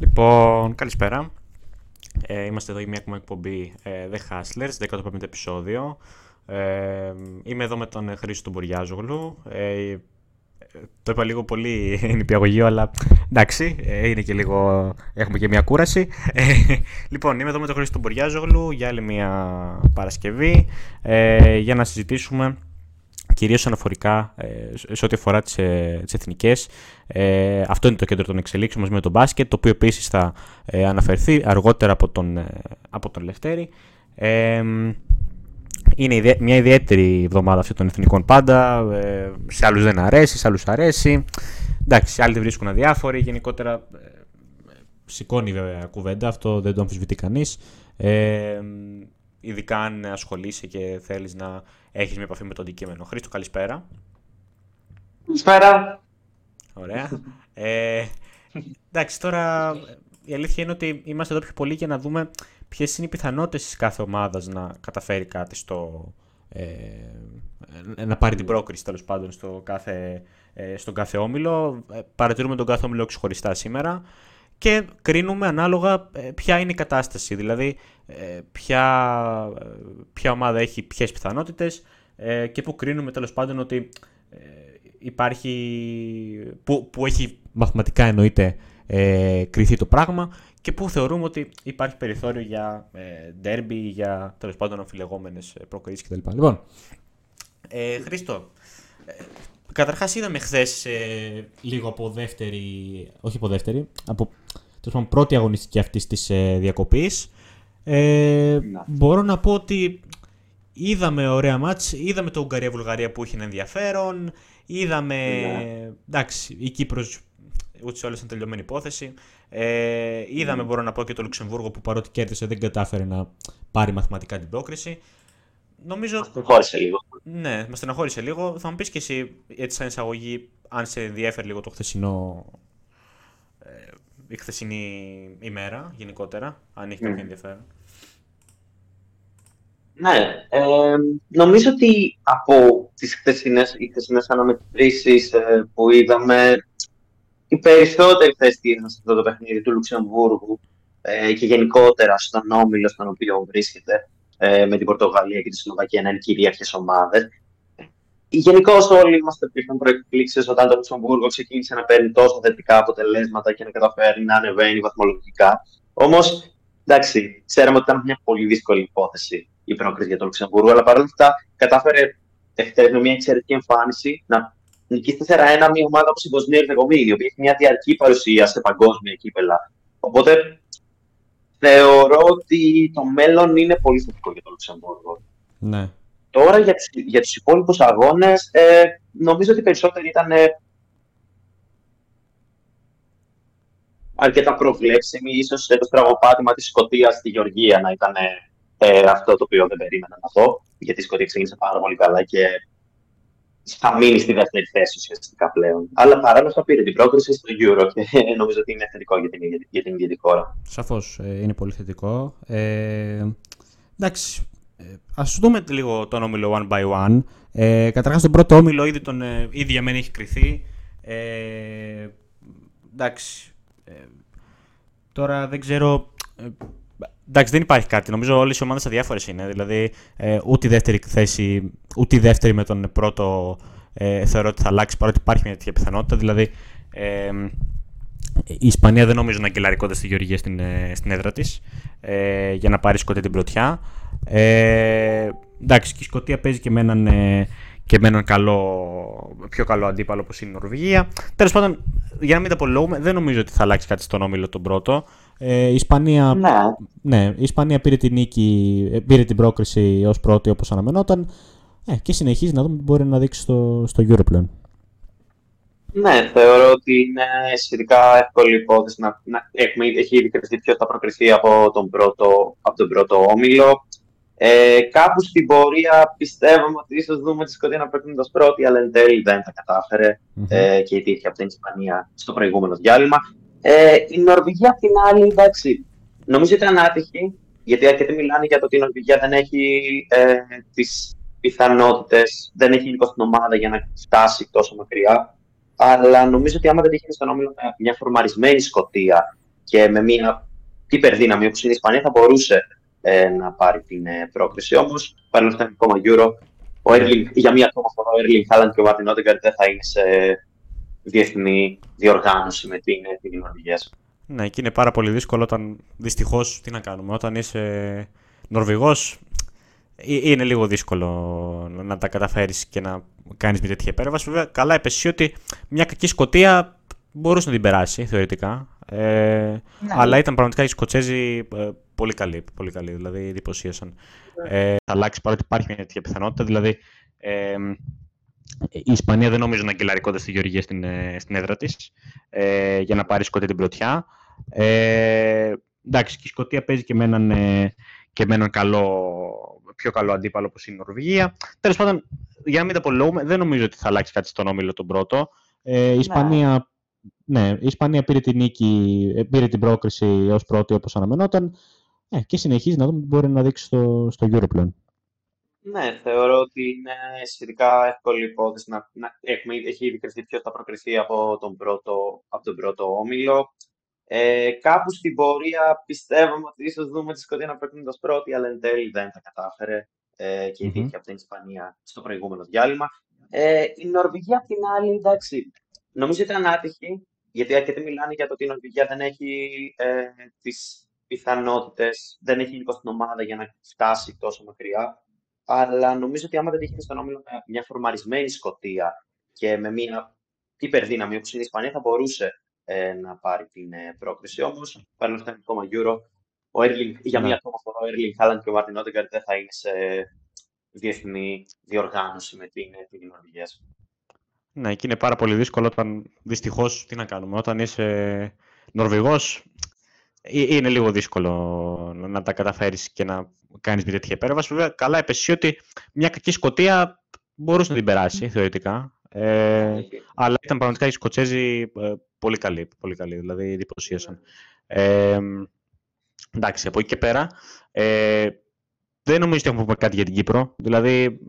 Λοιπόν, καλησπέρα. Ε, είμαστε εδώ για μια ακόμα εκπομπή ε, The Hustlers, 15ο επεισόδιο. Ε, είμαι εδώ με τον Χρήστο Μποριάζογλου. Ε, το είπα λίγο πολύ νηπιαγωγείο, αλλά εντάξει, ε, είναι και λίγο, έχουμε και μια κούραση. Ε, λοιπόν, είμαι εδώ με τον Χρήστο Μποριάζογλου για άλλη μια Παρασκευή, ε, για να συζητήσουμε κυρίως αναφορικά ε, σε ό,τι αφορά τις, ε, τις εθνικές. Ε, αυτό είναι το κέντρο των εξελίξεων μας με τον μπάσκετ, το οποίο επίσης θα ε, αναφερθεί αργότερα από τον, ε, από τον Λευτέρη. είναι μια ιδιαίτερη εβδομάδα αυτή των εθνικών πάντα, σε άλλους δεν αρέσει, σε άλλους αρέσει. Εντάξει, άλλοι δεν βρίσκουν αδιάφοροι, γενικότερα σηκώνει βέβαια κουβέντα, αυτό δεν το αμφισβητεί κανείς. Ειδικά αν ασχολείσαι και θέλεις να έχεις μια επαφή με το αντικείμενο. Χρήστο, καλησπέρα. Καλησπέρα. Ωραία. Ε, εντάξει, τώρα η αλήθεια είναι ότι είμαστε εδώ πιο πολύ για να δούμε ποιες είναι οι πιθανότητες της κάθε ομάδας να καταφέρει κάτι στο. Ε, να πάρει την πρόκριση τέλος πάντων στο κάθε, ε, στον κάθε όμιλο. Ε, παρατηρούμε τον κάθε όμιλο ξεχωριστά σήμερα και κρίνουμε ανάλογα ε, ποια είναι η κατάσταση. Δηλαδή, ε, ποια, ε, ποια ομάδα έχει ποιες πιθανότητες και που κρίνουμε τέλος πάντων ότι υπάρχει. Που, που έχει μαθηματικά εννοείται ε, κρυθεί το πράγμα και που θεωρούμε ότι υπάρχει περιθώριο για ε, για τέλος πάντων αμφιλεγόμενες προκρίσεις κτλ. Λοιπόν, ε, Χρήστο, Καταρχάς, είδαμε χθες ε, λίγο από δεύτερη. Όχι από δεύτερη, από τόσο, πρώτη αγωνιστική αυτής της ε, διακοπής. Ε, μπορώ να πω ότι είδαμε ωραία μάτς, είδαμε το Ουγγαρία-Βουλγαρία που είχε ένα ενδιαφέρον, είδαμε, ναι. εντάξει, η Κύπρος ούτε όλες ήταν τελειωμένη υπόθεση, ε, είδαμε ναι. μπορώ να πω και το Λουξεμβούργο που παρότι κέρδισε δεν κατάφερε να πάρει μαθηματικά την πρόκριση. Νομίζω... στεναχώρησε λίγο. Ναι, μα στεναχώρησε λίγο. Θα μου πεις και εσύ, έτσι σαν εισαγωγή, αν σε ενδιαφέρει λίγο το χθεσινό. Ε, η χθεσινή ημέρα γενικότερα, αν έχει mm. κάποιο ενδιαφέρον. Ναι, ε, νομίζω ότι από τις χθεσινές, οι χθεσινές αναμετρήσεις ε, που είδαμε, οι περισσότεροι θέστηκαν σε αυτό το παιχνίδι του Λουξεμβούργου ε, και γενικότερα στον όμιλο στον οποίο βρίσκεται ε, με την Πορτογαλία και τη Σλοβακία να είναι κυρίαρχες ομάδες. Γενικώ όλοι είμαστε υπήρχαν προεκπλήξεις όταν το Λουξεμβούργο ξεκίνησε να παίρνει τόσο θετικά αποτελέσματα και να καταφέρει να ανεβαίνει βαθμολογικά. Όμως, εντάξει, ξέραμε ότι ήταν μια πολύ δύσκολη υπόθεση η πρόκριση για το Λουξεμβούργο, αλλά παρόλα αυτά κατάφερε εχθές με μια εξαιρετική εμφάνιση να νικήσει 4-1 μια ομάδα όπως η Βοσνία Ερθεγομήνη, η οποία έχει μια διαρκή παρουσία σε παγκόσμια κύπελα. Οπότε θεωρώ ότι το μέλλον είναι πολύ θετικό για το Λουξεμβούργο. Ναι. Τώρα για τους, για τους υπόλοιπους αγώνες, ε, νομίζω ότι περισσότεροι ήταν ε, αρκετά προβλέψιμοι. Ίσως το στραγωπάτημα της Σκοτίας στη Γεωργία να ήταν ε, αυτό το οποίο δεν περίμενα να δω, γιατί η Σκοτία ξεκίνησε πάρα πολύ καλά και θα μείνει στη δεύτερη θέση ουσιαστικά πλέον. Αλλά παράλληλα θα πήρε την πρόκριση στο Euro και νομίζω ότι είναι θετικό για την, για την ίδια τη χώρα. Σαφώς ε, είναι πολύ θετικό. Ε, εντάξει. Ε, Α δούμε λίγο τον όμιλο one by one. Ε, Καταρχάς, τον πρώτο όμιλο ήδη, τον, ε, ήδη για μένα έχει κρυθεί. Ε, εντάξει. Ε, τώρα δεν ξέρω. Ε, εντάξει, δεν υπάρχει κάτι. Νομίζω όλες οι ομάδες αδιάφορες είναι. Δηλαδή, ε, ούτε η δεύτερη θέση, ούτε η δεύτερη με τον πρώτο ε, θεωρώ ότι θα αλλάξει παρότι υπάρχει μια τέτοια πιθανότητα. Δηλαδή, ε, η Ισπανία δεν νομίζω να αγκελαρικότητα στη Γεωργία στην, ε, στην έδρα της ε, για να πάρει σκοτία την πρωτιά. Ε, εντάξει, και η Σκοτία παίζει και με έναν, ε, και με έναν καλό, πιο καλό αντίπαλο όπως είναι η Νορβηγία. Τέλος πάντων, για να μην τα απολογούμε, δεν νομίζω ότι θα αλλάξει κάτι στον όμιλο τον πρώτο. Ε, η, Ισπανία, ναι. ναι. η Ισπανία πήρε την νίκη, ε, πήρε την πρόκριση ως πρώτη όπως αναμενόταν ε, και συνεχίζει να δούμε τι μπορεί να δείξει στο, στο Euro πλέον. Ναι, θεωρώ ότι είναι σχετικά εύκολη υπόθεση να, να έχουμε, έχει ήδη κρυφτεί ποιο θα προκριθεί από τον πρώτο, από τον πρώτο όμιλο. Ε, κάπου στην πορεία πιστεύαμε ότι ίσως δούμε τη Σκοτία να προκρίνοντα πρώτη, αλλά εν τέλει δεν τα κατάφερε mm-hmm. ε, και ιτήθηκε από την Ισπανία στο προηγούμενο διάλειμμα. Ε, η Νορβηγία απ' την άλλη, εντάξει, νομίζω ήταν άτυχη, γιατί αρκετοί μιλάνε για το ότι η Νορβηγία δεν έχει ε, τις πιθανότητες, δεν έχει υλικό στην ομάδα για να φτάσει τόσο μακριά. Αλλά νομίζω ότι άμα δεν είχε στον όμιλο μια φορμαρισμένη σκοτία και με μια υπερδύναμη όπως είναι η Ισπανία θα μπορούσε ε, να πάρει την ε, πρόκριση. Όμως, παρόλο που ακόμα Euro, ο Erling, για μία ακόμα φορά ο Erling Haaland και ο Μάρτιν Ότεγκαρτ δεν θα είναι σε διεθνή διοργάνωση με την, ε, την Νορβηγία. Ναι, και είναι πάρα πολύ δύσκολο όταν δυστυχώς τι να κάνουμε. Όταν είσαι Νορβηγός, είναι λίγο δύσκολο να τα καταφέρεις και να κάνεις μια τέτοια υπέρβαση. Βέβαια, καλά είπε εσύ ότι μια κακή Σκοτία μπορούσε να την περάσει θεωρητικά. Ε, ναι. Αλλά ήταν πραγματικά οι Σκοτσέζοι ε, πολύ καλοί, πολύ καλοί, δηλαδή εντυπωσίασαν. Ναι. Ε, θα αλλάξει παρότι υπάρχει μια τέτοια πιθανότητα. Δηλαδή, ε, η Ισπανία δεν νομίζω να αγκελάρει κοντά στη Γεωργία στην, ε, στην έδρα της ε, για να πάρει Σκοτία την πρωτιά. Ε, εντάξει, και η Σκοτία παίζει και με έναν, ε, και με έναν καλό, πιο καλό αντίπαλο όπως είναι η Νορβηγία. Τέλος πάντων, για να μην τα απολύουμε, δεν νομίζω ότι θα αλλάξει κάτι στον όμιλο τον πρώτο. Ε, η Ισπανία ναι, η Ισπανία πήρε την νίκη, ε, πήρε την πρόκριση ως πρώτη όπως αναμενόταν ε, και συνεχίζει να δούμε τι μπορεί να δείξει στο, στο Euro Ναι, θεωρώ ότι είναι σχετικά εύκολη υπόθεση να, να έχουμε, έχει ήδη κρυφτεί ποιος θα προκριθεί από τον πρώτο, από τον πρώτο όμιλο. Ε, κάπου στην πορεία πιστεύαμε ότι ίσως δούμε τη Σκοτία να προκρίνεται ως πρώτη, αλλά εν τέλει δεν τα κατάφερε ε, και mm-hmm. από την Ισπανία στο προηγούμενο διάλειμμα. Ε, η Νορβηγία απ' την άλλη, εντάξει, νομίζω ήταν άτυχη γιατί αρκετοί μιλάνε για το ότι η Νορβηγία δεν έχει ε, τις πιθανότητες, δεν έχει λίγο στην ομάδα για να φτάσει τόσο μακριά. Αλλά νομίζω ότι άμα δεν είχε στον όμιλο μια φορμαρισμένη Σκοτία και με μια υπερδύναμη όπως είναι η Ισπανία θα μπορούσε ε, να πάρει την ε, πρόκριση. Όμως, παρόλο που ακόμα Euro, ο Erling, για μία ναι. ακόμα φορά ο Erling Haaland και ο Μάρτιν Ότεγκαρτ δεν θα είναι σε διεθνή διοργάνωση με την, ε, την Νορβηγία. Ναι, και είναι πάρα πολύ δύσκολο όταν δυστυχώς τι να κάνουμε. Όταν είσαι Νορβηγός, ε, είναι λίγο δύσκολο να τα καταφέρεις και να κάνεις μια τέτοια υπέρβαση. Βέβαια, καλά είπες εσύ ότι μια κακή Σκοτία μπορούσε να την περάσει θεωρητικά. Ε, αλλά ήταν πραγματικά οι Σκοτσέζοι ε, πολύ καλοί, πολύ καλοί, δηλαδή εντυπωσίασαν. Ε, εντάξει, από εκεί και πέρα, ε, δεν νομίζω ότι έχουμε πούμε κάτι για την Κύπρο. Δηλαδή,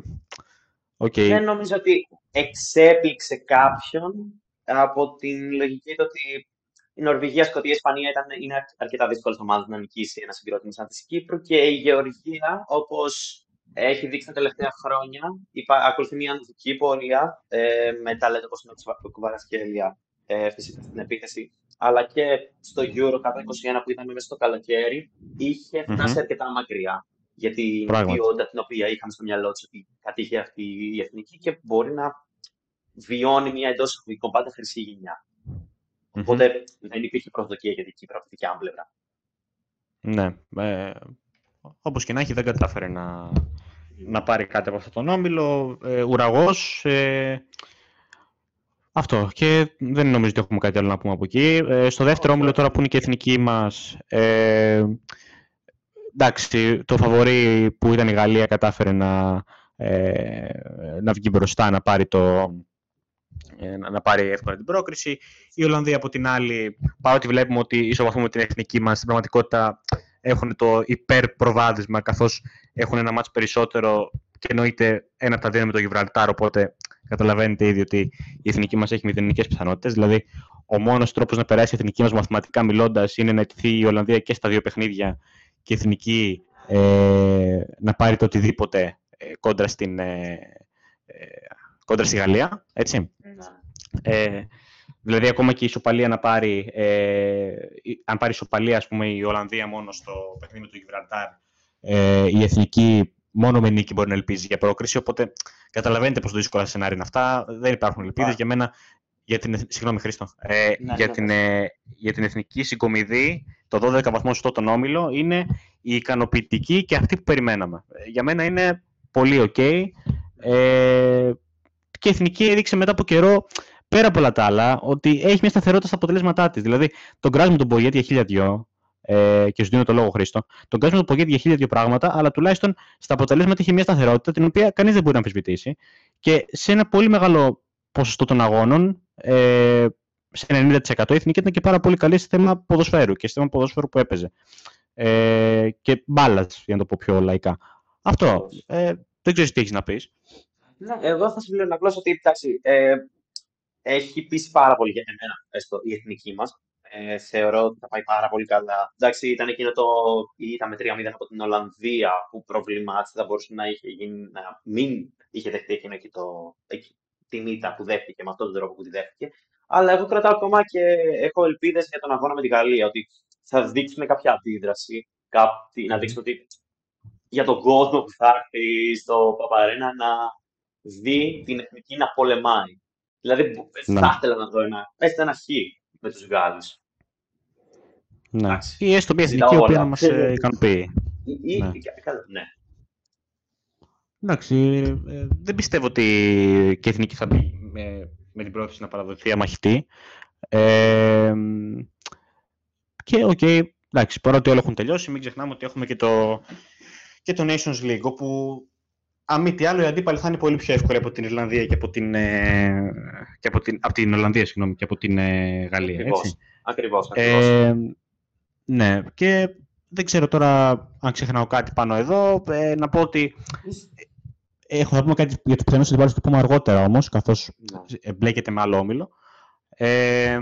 okay. Δεν νομίζω ότι εξέπληξε κάποιον από την λογική του ότι η Νορβηγία, Σκοτία, η Ισπανία ήταν, είναι αρκετά δύσκολες ομάδες να νικήσει ένα συγκρότημα σαν της Κύπρου και η Γεωργία, όπως έχει δείξει τα τελευταία χρόνια, ακολουθεί μια ανδρική πορεία ε, με ταλέντο όπως είναι ο Κουβαρασκέλια ε, φυσικά στην επίθεση, αλλά και στο Euro κατά 21 που ήταν μέσα στο καλοκαίρι, είχε φτάσει αρκετά μακριά για την ποιότητα την οποία είχαμε στο μυαλό τη ότι κατήχε αυτή η εθνική και μπορεί να βιώνει μια εντός εισαγωγικών πάντα χρυσή γενιά. Mm-hmm. Οπότε δεν υπήρχε προσδοκία για την Κύπρο από τη δικιά μου πλευρά. Ναι. Ε, όπως και να έχει δεν κατάφερε να, να πάρει κάτι από αυτόν τον όμιλο. Ε, ουραγός. Ε, αυτό. Και δεν νομίζω ότι έχουμε κάτι άλλο να πούμε από εκεί. Ε, στο δεύτερο όμιλο τώρα που είναι και η εθνική μας, ε, εντάξει, το φαβορή που ήταν η Γαλλία κατάφερε να, ε, να βγει μπροστά, να πάρει, το, ε, να πάρει εύκολα την πρόκριση. Η Ολλανδία από την άλλη, παρότι βλέπουμε ότι ισοβαθούμε την εθνική μας, στην πραγματικότητα έχουν το υπερπροβάδισμα, καθώς έχουν ένα μάτς περισσότερο και εννοείται ένα από τα δύο με το Γιβραλτάρ, οπότε καταλαβαίνετε ήδη ότι η εθνική μας έχει μηδενικές πιθανότητες. Δηλαδή, ο μόνος τρόπος να περάσει η εθνική μας μαθηματικά μιλώντας είναι να ετηθεί η Ολλανδία και στα δύο παιχνίδια και η εθνική ε, να πάρει το οτιδήποτε ε, κόντρα, στην, ε, ε, κόντρα στη Γαλλία, έτσι. Ε, δηλαδή, ακόμα και η ισοπαλία να πάρει, ε, αν πάρει ισοπαλία, ας πούμε, η Ολλανδία μόνο στο παιχνίδι με το Γιβραλτάρ, ε, η εθνική μόνο με νίκη μπορεί να ελπίζει για πρόκριση. Οπότε καταλαβαίνετε πόσο δύσκολα σενάρια είναι αυτά. Δεν υπάρχουν ελπίδες. Για μένα, για την, συγγνώμη Χρήστο, ε, ναι, για, ναι, την, ε, για την εθνική συγκομιδή, το 12 βαθμό στο τον όμιλο είναι η ικανοποιητική και αυτή που περιμέναμε. Για μένα είναι πολύ ok. Ε, και η εθνική έδειξε μετά από καιρό, πέρα από όλα τα άλλα, ότι έχει μια σταθερότητα στα αποτελέσματά της. Δηλαδή, τον κράζουμε τον Πογέτη για χίλια δυο, ε, και σου δίνω το λόγο Χρήστο, τον κράζουμε τον Πογέτη για χίλια δυο πράγματα, αλλά τουλάχιστον στα αποτελέσματα είχε μια σταθερότητα την οποία κανείς δεν μπορεί να αμφισβητήσει. Και σε ένα πολύ μεγάλο ποσοστό των αγώνων, ε, σε 90% η εθνική ήταν και πάρα πολύ καλή σε θέμα ποδοσφαίρου και σε θέμα ποδοσφαίρου που έπαιζε. Ε, και μπάλας, για να το πω πιο λαϊκά. Αυτό. Ε, δεν ξέρω τι έχεις να πεις. Ναι, εγώ θα συμπληρώνω απλώ ότι εντάξει, ε, έχει πει πάρα πολύ για εμένα έστω, η εθνική μας. Ε, θεωρώ ότι θα πάει πάρα πολύ καλά. Εντάξει, ήταν εκείνο το. ήταν με 3-0 από την Ολλανδία που προβλημάτισε. Θα μπορούσε να είχε γίνει, να μην είχε δεχτεί εκείνο και το, την ήττα που δέχτηκε με αυτόν τον τρόπο που τη δέχτηκε. Αλλά εγώ κρατάω ακόμα και έχω ελπίδες για τον αγώνα με την Γαλλία ότι θα δείξουν κάποια αντίδραση. Κάτι, να δείξουν ότι για τον κόσμο που θα έρθει στο Παπαρένα να δει την εθνική να πολεμάει. Δηλαδή, ναι. θα ήθελα να δω ένα, έστω ένα χ με τους Γάλλους. Ναι. Ή έστω μια εθνική η οποία να μας ε, ικανοποιεί. Ή, ναι. ναι. Εντάξει, ε, δεν πιστεύω ότι και η εθνική θα μπει με, με την πρόθεση να παραδοθεί αμαχητί. Ε, και ok, okay, εντάξει, παρότι όλα έχουν τελειώσει, μην ξεχνάμε ότι έχουμε και το, και το Nations League, όπου αν μη τι άλλο, οι αντίπαλοι θα είναι πολύ πιο εύκολοι από την Ιρλανδία και από την, ε, και από την, από την Ολλανδία, συγγνώμη, και από την ε, Γαλλία. Ακριβώς, έτσι. ακριβώς. ακριβώς. Ε, ναι, και δεν ξέρω τώρα αν ξεχνάω κάτι πάνω εδώ. Ε, να πω ότι έχω να πούμε κάτι για τους πιθανούς αντιπάλους το πούμε αργότερα όμως, καθώς ναι. μπλέκεται με άλλο όμιλο. Ε,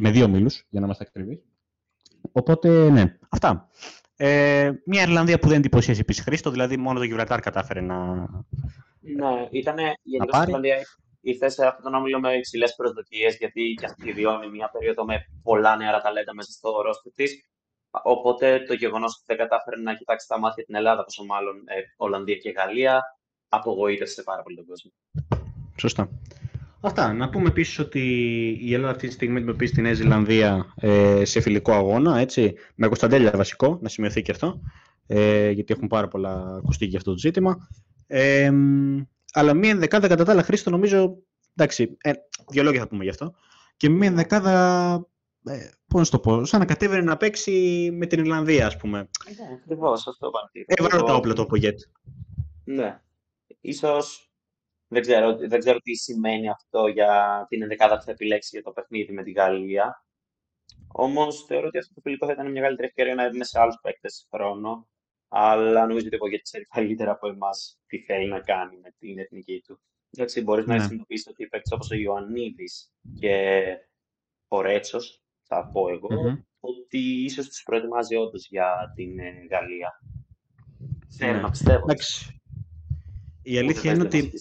με δύο ομίλους, για να είμαστε ακριβείς. Οπότε, ναι, αυτά. Ε, μια Ιρλανδία που δεν εντυπωσίασε επίσης Χρήστο, δηλαδή μόνο το Γιβραλτάρ κατάφερε να. Ναι, ήταν γενικώ η Ιρλανδία ήρθες σε αυτόν τον όμιλο με υψηλές προσδοκίες, γιατί και αυτή βιώνει μια περίοδο με πολλά νεαρά ταλέντα μέσα στο ρόστι της. Οπότε το γεγονός ότι δεν κατάφερε να κοιτάξει τα μάτια την Ελλάδα, πόσο μάλλον ε, Ολλανδία και Γαλλία, απογοήτευσε πάρα πολύ τον κόσμο. Σωστά. Αυτά. Να πούμε επίσης ότι η Ελλάδα αυτή τη στιγμή αντιμετωπίζει τη Νέα Ζηλανδία ε, σε φιλικό αγώνα, έτσι, με Κωνσταντέλια βασικό, να σημειωθεί και αυτό, ε, γιατί έχουν πάρα πολλά ακουστεί για αυτό το ζήτημα. Ε, αλλά μία ενδεκάδα κατά τα άλλα, Χρήστο, νομίζω, εντάξει, ε, δύο λόγια θα πούμε γι' αυτό, και μία ενδεκάδα, ε, πώς να το πω, σαν να κατέβαινε να παίξει με την Ιρλανδία, ας πούμε. Ναι, ακριβώς, αυτό Έβαλε τα όπλα το Απογκέτ. Ναι. Ίσως δεν ξέρω, δεν ξέρω τι σημαίνει αυτό για την ενδεκάδα που θα επιλέξει για το παιχνίδι με τη Γαλλία. Όμως θεωρώ ότι αυτό το φιλικό θα ήταν μια καλύτερη ευκαιρία να δούμε σε άλλους παίκτες χρόνο. Αλλά νομίζω ότι ο Πογέτη ξέρει καλύτερα από εμάς τι θέλει να κάνει με την εθνική του. Εντάξει, μπορείς ναι. να συνειδητοποιήσει ότι παίκτες όπως ο Ιωαννίδης και ο Ρέτσος, θα πω εγώ, mm-hmm. ότι ίσως τους προετοιμάζει όντως για την ε, Γαλλία. Θέλω να πιστεύω. Η αλήθεια είναι ότι.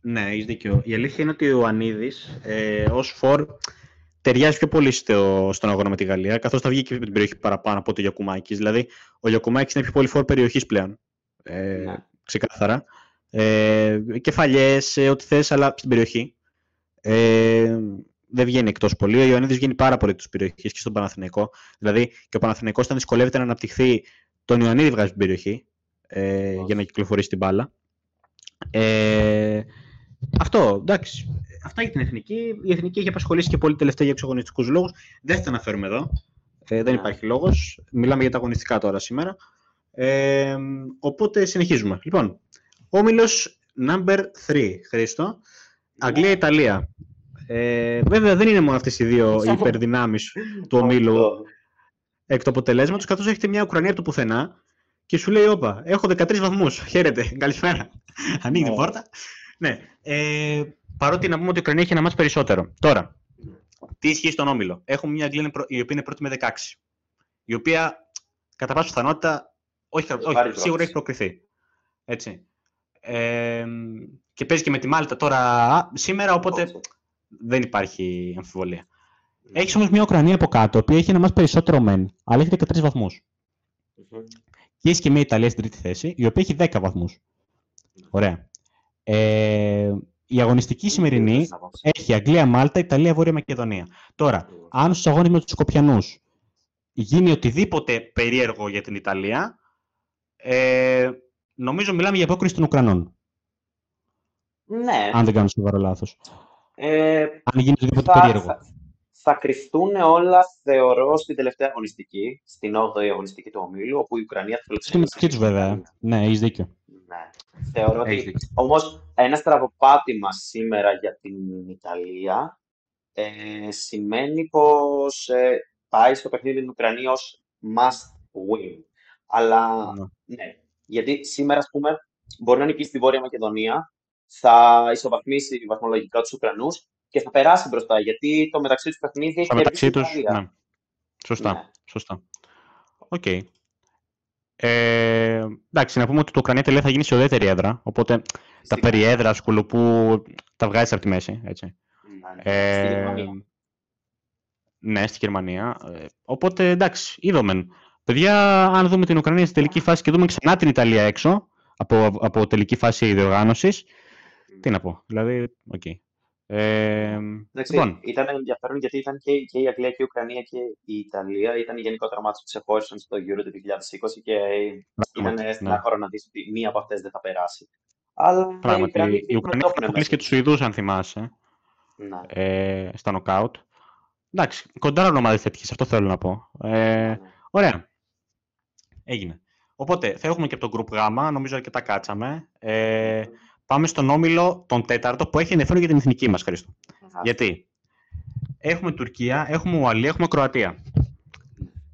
Ναι, έχεις δίκιο. Η αλήθεια είναι ότι ο Ανίδης ε, ως φορ ταιριάζει πιο πολύ στο, στον αγώνα με τη Γαλλία, καθώς θα βγει και με την περιοχή παραπάνω από το Γιακουμάκης. Δηλαδή, ο Γιακουμάκης είναι πιο πολύ φορ περιοχής πλέον. Ε, ναι. Ξεκάθαρα. Ε, Κεφαλιές, ε, ό,τι θες, αλλά στην περιοχή. Ε, δεν βγαίνει εκτός πολύ. Ο Ιωαννίδης βγαίνει πάρα πολύ εκτό περιοχή και στον Παναθηναϊκό. Δηλαδή, και ο Παναθηναϊκός όταν δυσκολεύεται να αναπτυχθεί, τον Ιωαννίδη βγάζει την περιοχή ε, για να κυκλοφορήσει την μπάλα. Ε, αυτό, εντάξει. Αυτά για την εθνική. Η εθνική έχει απασχολήσει και πολύ τελευταία για εξωγωνιστικούς λόγους. Δεν θα τα αναφέρουμε εδώ. Ε, δεν ναι. υπάρχει λόγος. Μιλάμε για τα αγωνιστικά τώρα σήμερα. Ε, οπότε συνεχίζουμε. Λοιπόν, όμιλος number 3, Χρήστο. Ναι. Αγγλία-Ιταλία. Ε, βέβαια δεν είναι μόνο αυτές οι δύο υπερδυνάμεις του ομίλου εκ του αποτελέσματος, καθώς έχετε μια Ουκρανία από το πουθενά και σου λέει: Όπα, έχω 13 βαθμούς. Χαίρετε, καλησπέρα. Ανοίγει την ναι. πόρτα. Ναι. Ε, παρότι να πούμε ότι η Ουκρανία έχει ένα μάτς περισσότερο. Τώρα, τι ισχύει στον Όμιλο; Έχουμε μια Αγγλία η οποία είναι πρώτη με 16. Η οποία κατά πάσα πιθανότητα όχι, όχι σίγουρα έχει προκριθεί. Έτσι. Ε, και παίζει και με τη Μάλτα τώρα σήμερα, οπότε δεν υπάρχει αμφιβολία. Ναι. Έχεις όμως μια Ουκρανία από κάτω, η οποία έχει ένα μάτς περισσότερο μεν, αλλά έχει 13 βαθμούς. Και έχεις και μια Ιταλία στην τρίτη θέση, η οποία έχει 10 βαθμούς. Ωραία. Ε, η αγωνιστική σημερινή έχει Αγγλία, Μάλτα, Ιταλία, Βόρεια Μακεδονία. Τώρα, αν στους αγώνες με τους Σκοπιανούς γίνει οτιδήποτε περίεργο για την Ιταλία, ε, νομίζω μιλάμε για απόκριση των Ουκρανών. Ναι. Αν δεν κάνω σοβαρό λάθος. Ε, αν γίνει οτιδήποτε περίεργο θα κρυφτούν όλα, θεωρώ, στην τελευταία αγωνιστική, στην 8η αγωνιστική του ομίλου, όπου η Ουκρανία θα φιλοξενήσει. Στην τους, βέβαια. Ναι, έχεις δίκιο. Ναι. Θεωρώ ότι όμως ένα στραβοπάτημα σήμερα για την Ιταλία ε, σημαίνει πως ε, πάει στο παιχνίδι την Ουκρανία ως must win. Αλλά ναι. ναι. γιατί σήμερα, ας πούμε, μπορεί να νικήσει τη Βόρεια Μακεδονία, θα ισοβαθμίσει βαθμολογικά τους Ουκρανούς και θα περάσει μπροστά. Γιατί το μεταξύ τους παιχνίδι έχει μεταξύ τους. Ναι. Σωστά. Ναι. Σωστά. Ok. Okay. Ε, εντάξει, να πούμε ότι το Ουκρανία-Ιταλία θα γίνει σε ουδέτερη έδρα. Οπότε τα περί έδρας και λοιπά τα βγάζεις από τη μέση. Έτσι. Ναι, ναι. Ε, στη Γερμανία. Ναι, στη Γερμανία. Ε, οπότε εντάξει, είδαμε. Παιδιά, αν δούμε την Ουκρανία στη τελική φάση και δούμε ξανά την Ιταλία έξω από, από τελική φάση διοργάνωσης. Τι να πω. Δηλαδή, ok. Okay. Ε, λοιπόν. Ήταν ενδιαφέρον γιατί ήταν και, και η Αγγλία και η Ουκρανία και η Ιταλία. Ήταν η γενικότερα ματς που ξεχώρισαν στο Euro του 2020 και ήταν ναι. χώρο να δεις ότι μία από αυτές δεν θα περάσει. Αλλά Πράγματι, η, η Ουκρανία θα και τους Σουηδούς, αν θυμάσαι. Ναι. Ε, στα νοκάουτ. Εντάξει, κοντά ομάδε τέτοιε, αυτό θέλω να πω. Ε, ναι. Ωραία. Έγινε. Οπότε θα έχουμε και από το Group Γ, νομίζω αρκετά κάτσαμε. Ε, Πάμε στον όμιλο τον τέταρτο που έχει ενδιαφέρον για την εθνική μας, Χρήστο. Γιατί; Έχουμε Τουρκία, έχουμε Ουαλία, έχουμε Κροατία.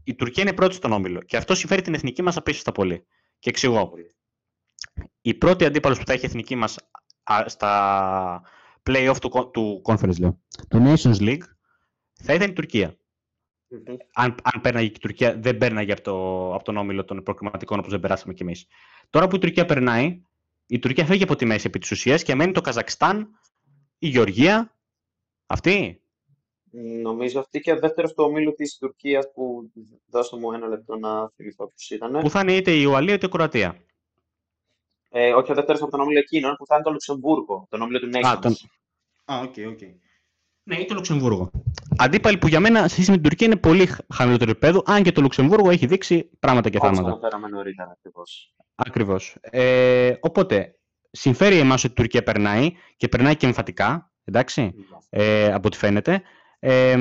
Η Τουρκία είναι πρώτη στον όμιλο και αυτό συμφέρει την εθνική μας απίστευτα πολύ. Και εξηγώ. Η πρώτη αντίπαλος που θα έχει η εθνική μας στα play-off του, του conference, λέω, του Nations League, θα ήταν η τουρκια Αν, αν πέρναγε η Τουρκία, δεν πέρναγε από, το, από τον όμιλο των προκριματικών όπως δεν περάσαμε κι εμείς. Τώρα που η Τουρκία περνάει, η Τουρκία φεύγει από τη μέση επί της ουσίας και μένει το Καζακστάν, η Γεωργία. Αυτή; Νομίζω αυτή και δεύτερος στο ομίλο της Τουρκίας που δώσε μου ένα λεπτό να θυμηθώ ποιος ήταν. Που θα είναι είτε η Ουαλία είτε η Κροατία. Ε, όχι ο δεύτερος από τον όμιλο εκείνο, που θα είναι το Λουξεμβούργο, τον όμιλο του Νέξον. Α, τον... Α, ok, ok. Ναι, ή το Λουξεμβούργο. Αντίπαλοι που για μένα σε σχέση με την Τουρκία είναι πολύ χαμηλότερο επίπεδο, αν και το Λουξεμβούργο έχει δείξει πράγματα και θάματα. Όπως αναφέραμε νωρίτερα ακριβώς. Ακριβώς. Ε, οπότε, συμφέρει εμάς ότι η Τουρκία περνάει και περνάει και εμφατικά, εντάξει, ε, από ό,τι φαίνεται. Ε,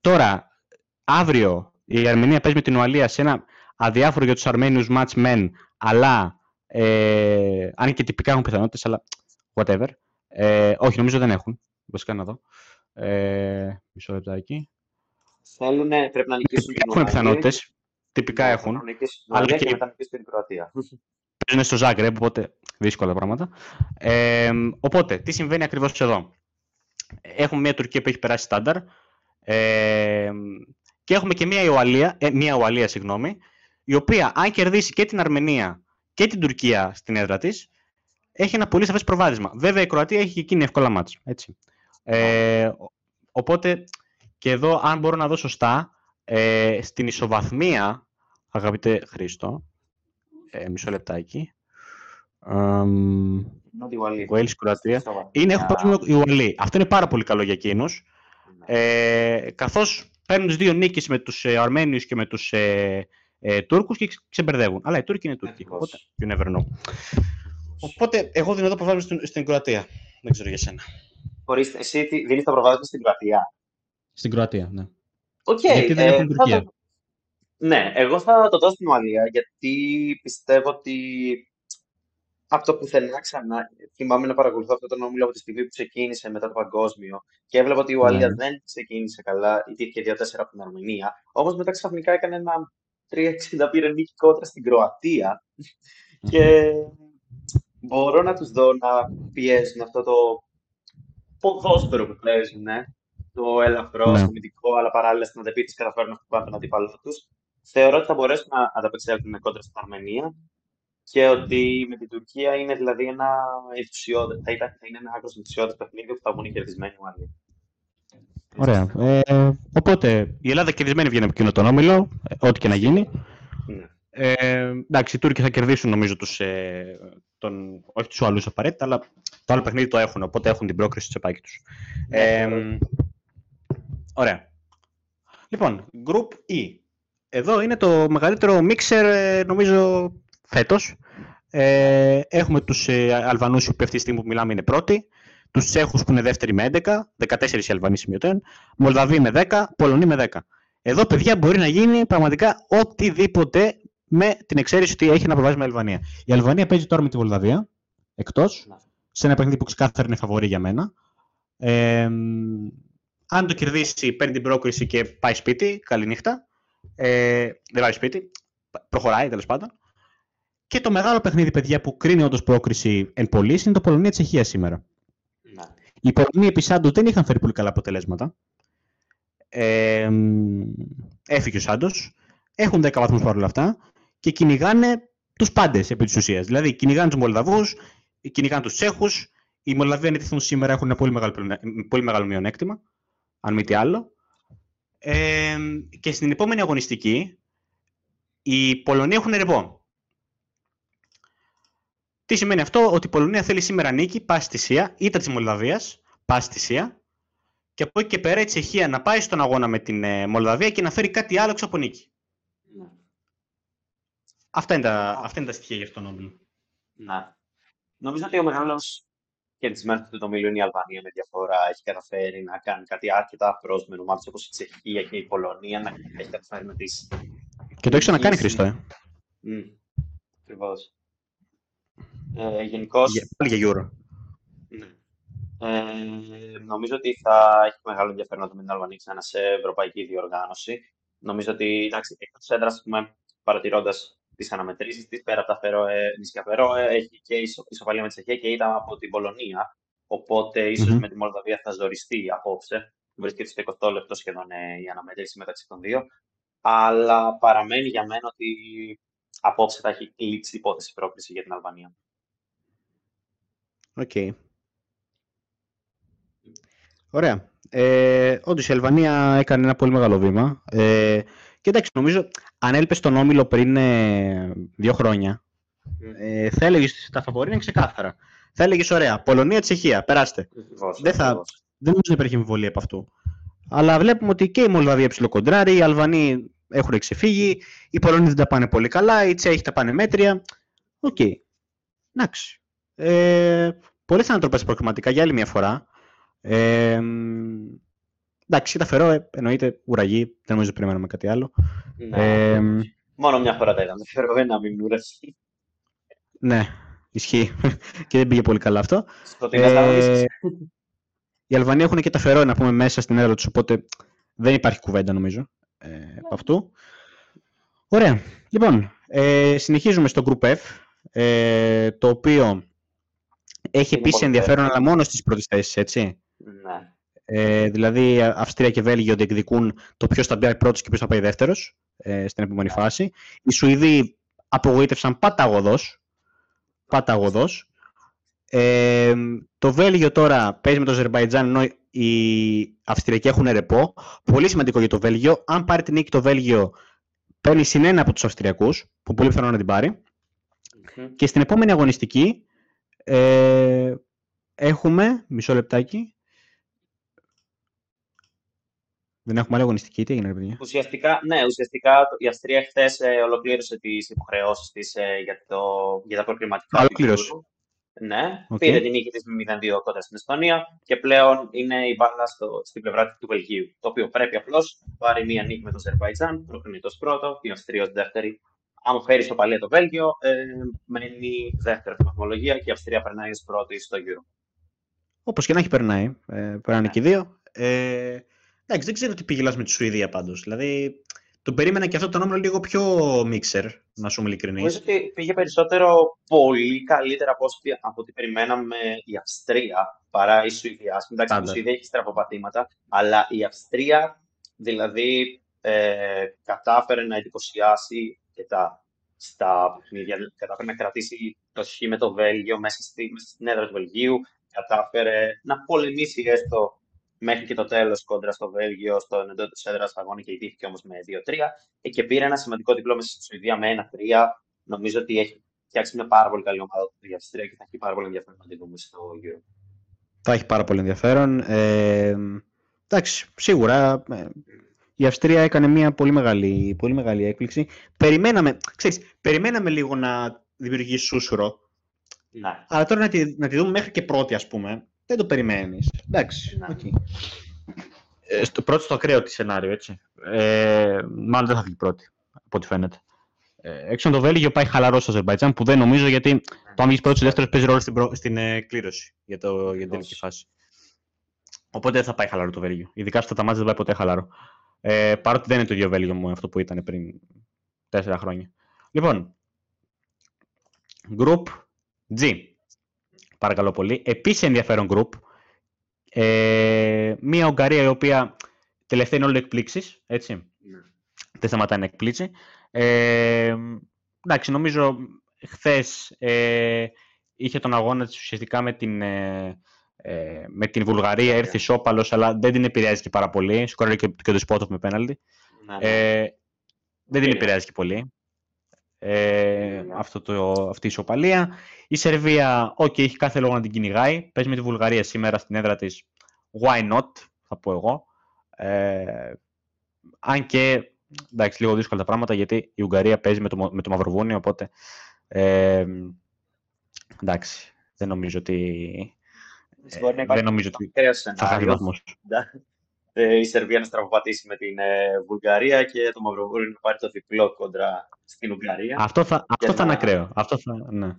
τώρα, αύριο η Αρμενία παίζει με την Ουαλία σε ένα αδιάφορο για τους Αρμένιους match men, αλλά ε, αν και τυπικά έχουν πιθανότητες, αλλά whatever. Ε, όχι, νομίζω δεν έχουν. Βασικά να δω. Ε, μισό λεπτάκι. Θέλουν, πρέπει να νικήσουν Έχουν πιθανότητες. Τυπικά ναι, έχουν. Αλλά και, και μετά νικήσουν την Κροατία. Παίζουν στο Ζάγκρεπ, οπότε δύσκολα πράγματα. Ε, οπότε, τι συμβαίνει ακριβώς εδώ; Έχουμε μια Τουρκία που έχει περάσει στάνταρ. Ε, και έχουμε και μια Ουαλία, ε, μια Ουαλία συγγνώμη, η οποία αν κερδίσει και την Αρμενία και την Τουρκία στην έδρα της, έχει ένα πολύ σαφές προβάδισμα. Βέβαια η Κροατία έχει και εκείνη εύκολα μάτς. Έτσι. Ε, οπότε και εδώ, αν μπορώ να δω σωστά, ε, στην ισοβαθμία, αγαπητέ Χρήστο, ε, μισό λεπτάκι, Wales, Κροατία. Είναι, έχω πάρει η Ουαλή. Αυτό είναι πάρα πολύ καλό για εκείνους. Ναι. Ε, καθώς παίρνουν τις δύο νίκες με τους ε, Αρμένιους και με τους ε, ε, Τούρκους και ξεμπερδεύουν. Αλλά οι Τούρκοι είναι Τούρκοι. Οπότε, you never know. Οπότε, εγώ δίνω εδώ προβάδισμα στην, στην Κροατία. Δεν ξέρω για σένα. Ορίστε, εσύ δίνεις το προβάδισμα στην Κροατία; Στην Κροατία, ναι. Okay, γιατί δεν έχουν ε, Τουρκία. Ναι, εγώ θα το δώσω στην Ουαλία, γιατί πιστεύω ότι από το πουθενά ξανά. Θυμάμαι να παρακολουθώ αυτό το όμιλο από τη στιγμή που ξεκίνησε μετά το παγκόσμιο και έβλεπα ότι η Ουαλία ναι. δεν ξεκίνησε καλά. Υπήρχε 2-4 από την Αρμενία. Όμως μετά ξαφνικά έκανε ένα 3-60 πήρε νίκη κόντρα στην Κροατία. και μπορώ να τους δω να πιέζουν αυτό το ποδόσφαιρο που παίζουν. Ναι. Το ελαφρώ, ναι. αλλά παράλληλα στην αντεπίθεση καταφέρουν να χτυπάνε τον αντίπαλο τους. Θεωρώ ότι θα μπορέσουν να ανταπεξέλθουν κόντρα στην Αρμενία και ότι με την Τουρκία είναι δηλαδή ένα ενθουσιώδη, θα, ήταν, θα είναι ένα άκρος ενθουσιώδη παιχνίδι που θα βγουν κερδισμένοι μαζί. Ωραία. Ε, οπότε η Ελλάδα κερδισμένη βγαίνει από εκείνο τον όμιλο, ε, ό,τι και να γίνει. Ναι. Ε, εντάξει, οι Τούρκοι θα κερδίσουν νομίζω τους, ε, τον, όχι τους άλλους απαραίτητα, αλλά το άλλο παιχνίδι το έχουν, οπότε έχουν την πρόκριση στο τσεπάκι τους. Ναι, ε, ωραία. Λοιπόν, Group E. Εδώ είναι το μεγαλύτερο mixer, ε, νομίζω, φέτος. Ε, έχουμε τους ε, Αλβανούς που αυτή τη στιγμή που μιλάμε είναι πρώτοι, τους Τσέχους που είναι δεύτεροι με 11, 14 οι Αλβανοί σημειωτέν, Μολδαβοί με 10, Πολωνοί με 10. Εδώ, παιδιά, μπορεί να γίνει πραγματικά οτιδήποτε με την εξαίρεση ότι έχει ένα προβάδισμα η Αλβανία. Η Αλβανία παίζει τώρα με τη Μολδαβία, εκτός, σε ένα παιχνίδι που ξεκάθαρα είναι φαβορή για μένα. Ε, αν το κερδίσει, παίρνει την πρόκριση και πάει σπίτι, καληνύχτα. Ε, δεν πάει σπίτι, προχωράει τέλος πάντων. Και το μεγάλο παιχνίδι, παιδιά, που κρίνει όντως πρόκριση εν πωλή είναι το Πολωνία-Τσεχία σήμερα. Ναι. Οι Πολωνοί επί Σάντος δεν είχαν φέρει πολύ καλά αποτελέσματα. Ε, έφυγε ο Σάντος. Έχουν 10 βαθμούς παρόλα αυτά και κυνηγάνε τους πάντες επί της ουσίας. Δηλαδή κυνηγάνε τους Μολδαβούς, κυνηγάνε τους Τσέχους. Οι Μολδαβοί αν σήμερα έχουν ένα πολύ μεγάλο, πολύ μεγάλο μειονέκτημα, αν μη τι άλλο. Ε, και στην επόμενη αγωνιστική, οι Πολωνοί έχουν ρεπό. Τι σημαίνει αυτό, ότι η Πολωνία θέλει σήμερα νίκη, πάση στη Σία, ήττα της Μολδαβίας, πάση στη Σία, και από εκεί και πέρα η Τσεχία να πάει στον αγώνα με την ε, Μολδαβία και να φέρει κάτι άλλο έξω από νίκη. Ναι. Αυτά, είναι τα, αυτά είναι τα στοιχεία για αυτόν τον όμιλο. Ναι. Νομίζω ότι ο μεγάλος κερδισμένος του ομίλου είναι η Αλβανία με διαφορά. Έχει καταφέρει να κάνει κάτι αρκετά με ομάδε όπως η Τσεχία και η Πολωνία. Να έχει καταφέρει με τι. Και το έχεις ξανακάνει, Χρήστο, ε; Mm. Ακριβώς. Ε, Γενικώ. Πάλι για Euro. Ναι. Ε, νομίζω ότι θα έχει μεγάλο ενδιαφέρον με την Αλβανία ξανά σε ευρωπαϊκή διοργάνωση. Νομίζω ότι εντάξει, εκτός έδρας, παρατηρώντας τις αναμετρήσεις της, πέρα από τα Φερόε, νησιά Φερόε, έχει και ισοπαλία με τη Τσεχία και ήττα από την Πολωνία. Οπότε ίσως mm-hmm. με τη Μολδαβία θα ζοριστεί απόψε. Βρίσκεται στο 20 λεπτό σχεδόν ε, η αναμετρήση μεταξύ των δύο. Αλλά παραμένει για μένα ότι απόψε θα έχει λήξει υπόθεση πρόκριση για την Αλβανία. Ok. Okay. Ωραία. Ε, Όντως η Αλβανία έκανε ένα πολύ μεγάλο βήμα. Ε, και εντάξει, νομίζω, αν έβλεπες στον Όμιλο πριν ε, δύο χρόνια, ε, θα έλεγες τα φαβορή είναι ξεκάθαρα. Θα έλεγες ωραία, Πολωνία, Τσεχία, περάστε. δεν θα, δεν νομίζω να υπάρχει αμφιβολία από αυτού. Αλλά βλέπουμε ότι και η Μολδαβία ψιλοκοντράρει, οι Αλβανοί έχουν ξεφύγει, οι Πολωνοί δεν τα πάνε πολύ καλά, οι Τσέχοι τα πάνε μέτρια. Ok. Okay. Εντάξει. Ε, Πολλέ ανατροπέ προκριματικά για άλλη μια φορά. Ε, εντάξει, τα φερό, ε, εννοείται ουραγή, δεν νομίζω ότι περιμένουμε κάτι άλλο. Ναι, ε, μόνο μια φορά τα είδαμε. Φερό ένα μην ουραγή. Ναι, ισχύει. και δεν πήγε πολύ καλά αυτό. Ε, οι Αλβανοί έχουν και τα φερό να πούμε μέσα στην έδρα τους, οπότε δεν υπάρχει κουβέντα νομίζω ε, από αυτού. Ωραία. Λοιπόν, ε, συνεχίζουμε στο Group F, ε, το οποίο έχει επίσης ενδιαφέρον, αλλά μόνο στις πρώτες θέσεις, έτσι. Ναι. Ε, δηλαδή, Αυστρία και Βέλγιο διεκδικούν το ποιος θα μπει πρώτος και ποιος θα πάει δεύτερος ε, στην επόμενη φάση. Οι Σουηδοί απογοήτευσαν παταγωδός. Παταγωδός. Ε, το Βέλγιο τώρα παίζει με το Αζερβαϊτζάν ενώ οι Αυστριακοί έχουν ρεπό. Πολύ σημαντικό για το Βέλγιο. Αν πάρει την νίκη το Βέλγιο, παίρνει συνένα από τους Αυστριακούς, που πολύ πιθανό να την παρει Και στην επόμενη αγωνιστική ε, έχουμε, μισό λεπτάκι, δεν έχουμε άλλη αγωνιστική, τι έγινε, παιδιά; Ουσιαστικά, ναι, ουσιαστικά η Αυστρία χθες ε, ολοκλήρωσε τις υποχρεώσεις της ε, για, το, για τα προκριματικά. Ολοκλήρωσε. Ναι, okay. πήρε την νίκη της με 0-2 κοντά στην Εστονία και πλέον είναι η μπάλα στο, στην πλευρά του Βελγίου. Το οποίο πρέπει απλώς να πάρει μία νίκη με το Αζερβαϊτζάν, προκρινητός πρώτο, η Αυστρία ως δεύτερη αν φέρει στο παλιό το Βέλγιο, ε, μένει δεύτερη στην βαθμολογία και η Αυστρία περνάει ως πρώτη στο Euro. Όπως και να έχει περνάει. Ε, περνάνε ναι. και οι δύο. Ε, εντάξει, δεν ξέρω τι πήγε με τη Σουηδία πάντως. Δηλαδή, τον περίμενα και αυτό το νόμο λίγο πιο μίξερ, να σου είμαι ειλικρινής. Νομίζω ότι πήγε περισσότερο πολύ καλύτερα από, από ό,τι περιμέναμε η Αυστρία παρά η Σουηδία. Εντάξει, η Σουηδία έχει στραφοπατήματα, αλλά η Αυστρία δηλαδή ε, κατάφερε να εντυπωσιάσει αρκετά στα παιχνίδια. Κατάφερε να κρατήσει το χ με το Βέλγιο μέσα, στη, μέσα στην έδρα του Βελγίου. Κατάφερε να πολεμήσει έστω μέχρι και το τέλος κόντρα στο Βέλγιο, στο εντό της έδρας αγώνα και ιτήθηκε όμως με 2-3. Ε, και πήρε ένα σημαντικό διπλό μέσα στη Σουηδία με 1-3. Νομίζω ότι έχει φτιάξει μια πάρα πολύ καλή ομάδα η Αυστρία και θα έχει πάρα πολύ ενδιαφέρον να τη δούμε στο Euro. Θα έχει πάρα πολύ ενδιαφέρον. Ε, εντάξει, σίγουρα ε, η Αυστρία έκανε μια πολύ μεγάλη, πολύ μεγάλη έκπληξη. Περιμέναμε, ξέρεις, περιμέναμε λίγο να δημιουργήσει σούσουρο. Ναι. Αλλά τώρα να τη, να τη δούμε μέχρι και πρώτη, ας πούμε, δεν το περιμένεις. Εντάξει, ναι. okay. ε, στο πρώτο στο ακραίο τη σενάριο, έτσι. Ε, μάλλον δεν θα βγει πρώτη, από ό,τι φαίνεται. Ε, έξω το Βέλγιο πάει χαλαρό στο Αζερβαϊτζάν, που δεν νομίζω γιατί το αν βγεις πρώτος ή δεύτερος παίζει ρόλο στην, προ... στην ε, κλήρωση για, το, για την τελική φάση. Οπότε δεν θα πάει χαλαρό το Βέλγιο. Ειδικά στα τα μάτια δεν πάει ποτέ χαλαρό. Ε, παρότι δεν είναι το ίδιο Βέλγιο μου αυτό που ήταν πριν τέσσερα χρόνια. Λοιπόν, Group G. Παρακαλώ πολύ. Επίσης ενδιαφέρον group. Ε, μια Ουγγαρία η οποία τελευταία είναι όλο εκπλήξεις, έτσι. Ναι. Δεν σταματάει να εκπλήξει. Ε, εντάξει, νομίζω χθες ε, είχε τον αγώνα της ουσιαστικά με την, ε, ε με την Βουλγαρία, yeah. ήρθε ισόπαλος, αλλά δεν την επηρεάζει και πάρα πολύ. Σκόραρε και, και το Σπότοφ με πέναλτι. Ναι, ναι. Ε, δεν την επηρεάζει και πολύ ε, αυτό το, αυτή η ισοπαλία. Η Σερβία, ok, έχει κάθε λόγο να την κυνηγάει. Παίζει με τη Βουλγαρία σήμερα στην έδρα της. Why not, θα πω εγώ. Ε, αν και, εντάξει, λίγο δύσκολα τα πράγματα, γιατί η Ουγγαρία παίζει με το, με το Μαυροβούνιο, οπότε, ε, εντάξει, δεν νομίζω ότι... Ε, δεν νομίζω ότι θα χάσει βαθμούς. Ε, η Σερβία να στραβοπατήσει με την ε, Βουλγαρία και το Μαυροβούνιο να πάρει το διπλό κόντρα στην Ουγγαρία. Αυτό θα, αυτό θα είναι ακραίο. Αυτό θα, ναι.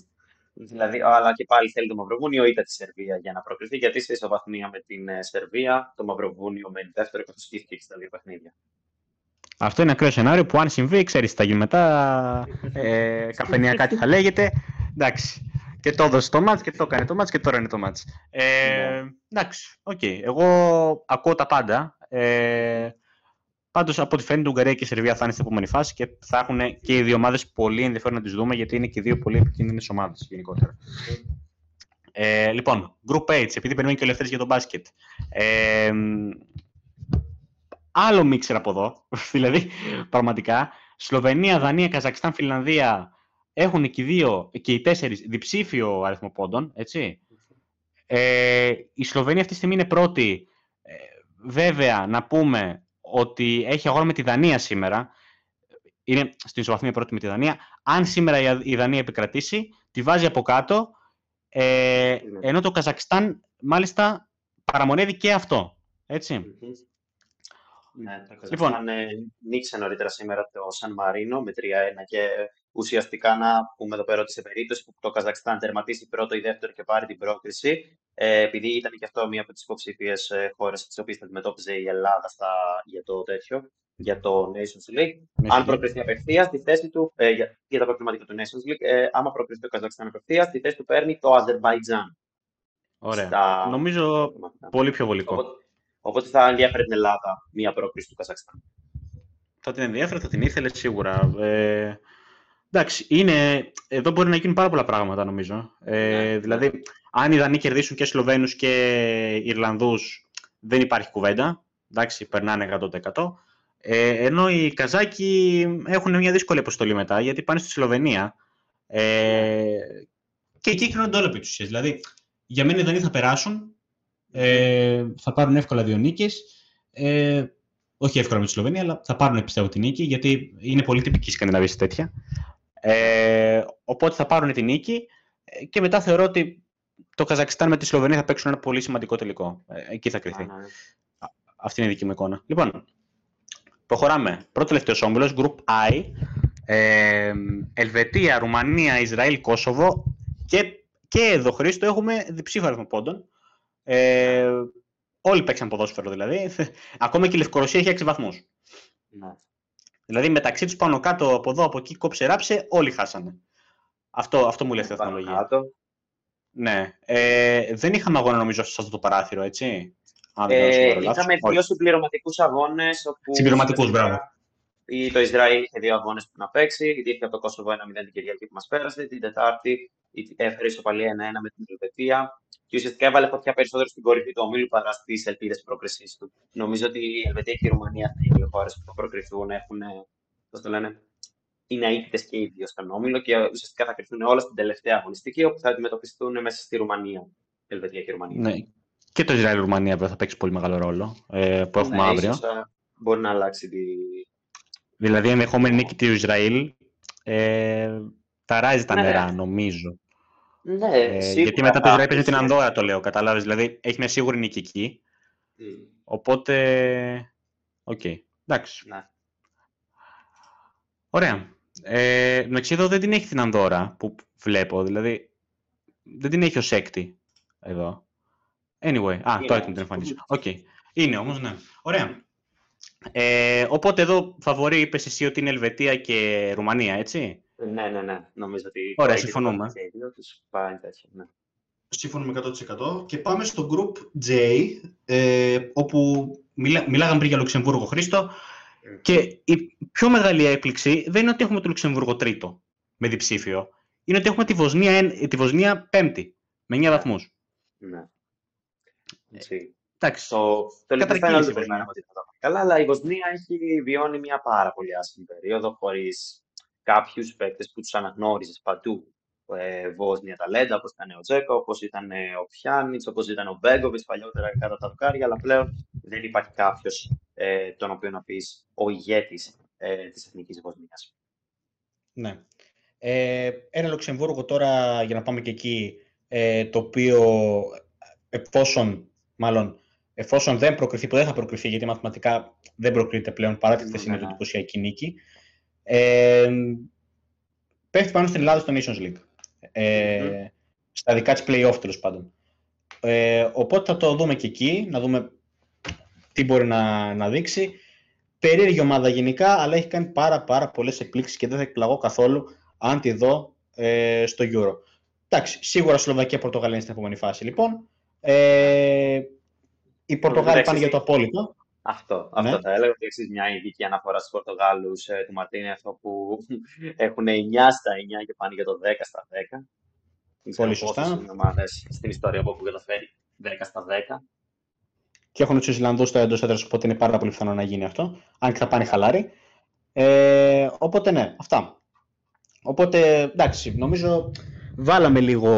Δηλαδή, αλλά και πάλι θέλει το Μαυροβούνιο είτε τη Σερβία για να προκριθεί, γιατί σε ισοβαθμία με την ε, Σερβία το Μαυροβούνιο μένει δεύτερο και σκήθηκε και στα δύο παιχνίδια. Αυτό είναι ακραίο σενάριο που αν συμβεί, ξέρεις τι θα γίνει μετά. Ε, καφενιακά τι θα λέγεται. Εντάξει. Και το έδωσε το μάτς και το έκανε το μάτς και τώρα είναι το μάτς. Ε, ναι. Εντάξει, ok. Okay. Εγώ ακούω τα πάντα. Ε, Πάντως, από ό,τι φαίνεται, η Ουγγαρία και η Σερβία θα είναι στην επόμενη φάση και θα έχουν και οι δύο ομάδες πολύ ενδιαφέρον να τις δούμε γιατί είναι και δύο πολύ επικίνδυνες ομάδες γενικότερα. Ε, λοιπόν, Group H, επειδή περιμένει και ο Ελευθέρης για τον μπάσκετ. Ε, άλλο μίξερ από εδώ, δηλαδή πραγματικά. Σλοβενία, Δανία, Καζακστάν, Φιλανδία έχουν και οι δύο και οι τέσσερις διψήφιο αριθμό πόντων, έτσι. Ε, η Σλοβενία αυτή τη στιγμή είναι πρώτη. Ε, βέβαια, να πούμε ότι έχει αγώνα με τη Δανία σήμερα. Είναι στην ισοβαθμία πρώτη με τη Δανία. Αν σήμερα η Δανία επικρατήσει, τη βάζει από κάτω. Ε, ενώ το Καζακστάν μάλιστα παραμονεύει και αυτό. Έτσι. Ναι, το λοιπόν, νίκησε νωρίτερα σήμερα το Σαν Μαρίνο με 3-1 και ουσιαστικά να πούμε εδώ πέρα ότι σε περίπτωση που το Καζακστάν τερματίσει πρώτο ή δεύτερο και πάρει την πρόκριση, ε, επειδή ήταν και αυτό μία από τις υποψήφιε χώρες τι οποίες αντιμετώπιζε η Ελλάδα στα, για το τέτοιο, για το Nations League. Αν προκριθεί απευθεία, στη θέση του, ε, για, για τα προκληματικά του Nations League, ε, άμα προκριθεί το Καζακστάν απευθεία, στη θέση του παίρνει το Αζερβαϊτζάν. Ωραία. Στα... Νομίζω πολύ πιο βολικό. Οπότε, οπότε θα ενδιαφέρει την Ελλάδα μία πρόκριση του Καζακστάν. Θα την ενδιαφέρει, θα την ήθελε σίγουρα. Ε, Εντάξει, είναι, εδώ μπορεί να γίνουν πάρα πολλά πράγματα νομίζω. Ε, ναι, ναι. δηλαδή, αν οι Δανείοι κερδίσουν και Σλοβαίνους και Ιρλανδούς, δεν υπάρχει κουβέντα. Εντάξει, περνάνε 100%. Ε, ενώ οι Καζάκοι έχουν μια δύσκολη αποστολή μετά, γιατί πάνε στη Σλοβενία. Ε, και εκεί κρίνονται όλα επί Δηλαδή, για μένα οι Δανείοι θα περάσουν, ε, θα πάρουν εύκολα δύο νίκες. Ε, όχι εύκολα με τη Σλοβενία, αλλά θα πάρουν πιστεύω την νίκη, γιατί είναι πολύ τυπική η Σκανδιναβία τέτοια. Ε, οπότε θα πάρουν τη νίκη ε, και μετά θεωρώ ότι το Καζακστάν με τη Σλοβενία θα παίξουν ένα πολύ σημαντικό τελικό. Ε, εκεί θα κρυθεί. Ναι. Αυτή είναι η δική μου εικόνα. Λοιπόν, προχωράμε. Πρώτο τελευταίος όμιλος, Group I. Ε, Ελβετία, Ρουμανία, Ισραήλ, Κόσοβο. Και, και εδώ, Χρήστο, έχουμε διψήφιο αριθμό πόντων. Ε, όλοι παίξαν ποδόσφαιρο δηλαδή. Ακόμα και η Λευκορωσία έχει 6 βαθμούς. Ναι. Δηλαδή μεταξύ τους πάνω κάτω από εδώ, από εκεί, κόψε ράψε, όλοι χάσανε. Αυτό, αυτό μου λέει η τεχνολογία. Ναι. Ε, δεν είχαμε αγώνα νομίζω σε αυτό το παράθυρο, έτσι. Αν ε, είχαμε δύο συμπληρωματικούς αγώνες. Συμπληρωματικούς, μπράβο. Το Ισραήλ είχε δύο αγώνες που να παίξει. Ιτήθηκε από το Κόσοβο 1-0 την Κυριακή που μας πέρασε. Την Τετάρτη έφερε ισοπαλία 1-1 με την Ελβετία. Και ουσιαστικά έβαλε φωτιά περισσότερο στην κορυφή του ομίλου παρά στις ελπίδες πρόκρισή του. Νομίζω ότι η Ελβετία και η Ρουμανία θα είναι οι χώρες που θα προκριθούν, έχουν, πώς το λένε, είναι αίτητες και οι δύο στον όμιλο και ουσιαστικά θα κρυφθούν όλα στην τελευταία αγωνιστική, όπου θα αντιμετωπιστούν μέσα στη Ρουμανία. Ελβετία και Ρουμανία. Ναι. Και το Ισραήλ-Ρουμανία θα παίξει πολύ μεγάλο ρόλο ε, που έχουμε ναι, αύριο. Ίσως, μπορεί να αλλάξει τη. Δηλαδή, ενδεχόμενη νίκη του Ισραήλ ε, ταράζει τα ναι. νερά, νομίζω. Ναι, ε, γιατί μετά το Ισραήλ παίζει την Ανδόρα, το λέω, κατάλαβες. Δηλαδή, έχεις μια σίγουρη νίκη εκεί. Mm. Οπότε, ok. Okay. Εντάξει. Ναι. Ωραία. Ε, εδώ δεν την έχει την Ανδόρα που βλέπω, δηλαδή δεν την έχει ως έκτη εδώ. Anyway, α, τώρα την εμφανίσω. Ok. Okay. Είναι όμως, ναι. Ωραία. Ε, οπότε εδώ φαβορεί είπες εσύ ότι είναι Ελβετία και Ρουμανία, έτσι; Ναι, ναι, ναι. Νομίζω ότι. Ωραία, συμφωνούμε. Και οι δύο τους πάει τέτοιο, ναι. Συμφωνούμε 100%. Και πάμε στο Group J, ε, όπου μιλά, μιλάγαμε πριν για Λουξεμβούργο Χρήστο. Και η πιο μεγάλη έκπληξη δεν είναι ότι έχουμε το Λουξεμβούργο τρίτο με διψήφιο. Είναι ότι έχουμε τη Βοσνία, τη Βοσνία πέμπτη με 9 βαθμούς. Ναι. Εντάξει. Το, το ελληνικό δεν περιμέναμε ότι θα τα καλά, αλλά η Βοσνία έχει βιώνει μια πάρα πολύ άσχημη περίοδο χωρίς κάποιους παίκτες που τους αναγνώριζες παντού. Ε, Βόσνια ταλέντα, όπως ήταν ο Τζέκο, όπως ήταν ο Πιάννιτ, όπως ήταν ο Μπέγκοβιτς παλιότερα κατά τα δοκάρια, αλλά πλέον δεν υπάρχει κάποιος ε, τον οποίο να πεις ο ηγέτης ε, της εθνικής Βοσνίας. Ναι. Ε, ένα Λουξεμβούργο τώρα, για να πάμε και εκεί, ε, το οποίο εφόσον, μάλλον, εφόσον δεν προκριθεί, που δεν θα προκριθεί, γιατί μαθηματικά δεν προκρίνεται πλέον παρά τη χθεσινή ναι, του ναι. εντυπωσιακή νίκη, ε, πέφτει πάνω στην Ελλάδα στο Nations League. Ε, Στα δικά της play-off, τέλος πάντων. Ε, οπότε θα το δούμε και εκεί, να δούμε τι μπορεί να, να δείξει. Περίεργη ομάδα γενικά, αλλά έχει κάνει πάρα, πάρα πολλές εκπλήξεις και δεν θα εκπλαγώ καθόλου αν τη δω ε, στο Euro. Εντάξει, σίγουρα Σλοβακία-Πορτογαλία είναι στην επόμενη φάση λοιπόν. Ε, οι Πορτογάλοι πάνε για το απόλυτο. Αυτό, ναι. αυτό θα έλεγα ότι έχει μια ειδική αναφορά στους Πορτογάλους ε, του αυτό που έχουν 9 στα 9 και πάνε για το 10 στα 10. Πολύ σωστά. Είναι ομάδες στην ιστορία που έχουν καταφέρει 10 στα 10. Και έχουν τους Ισλανδούς στο εντό έδρας, οπότε είναι πάρα πολύ πιθανό να γίνει αυτό. Αν και θα πάνε χαλάρι. Ε, οπότε ναι, αυτά. Οπότε εντάξει, νομίζω βάλαμε λίγο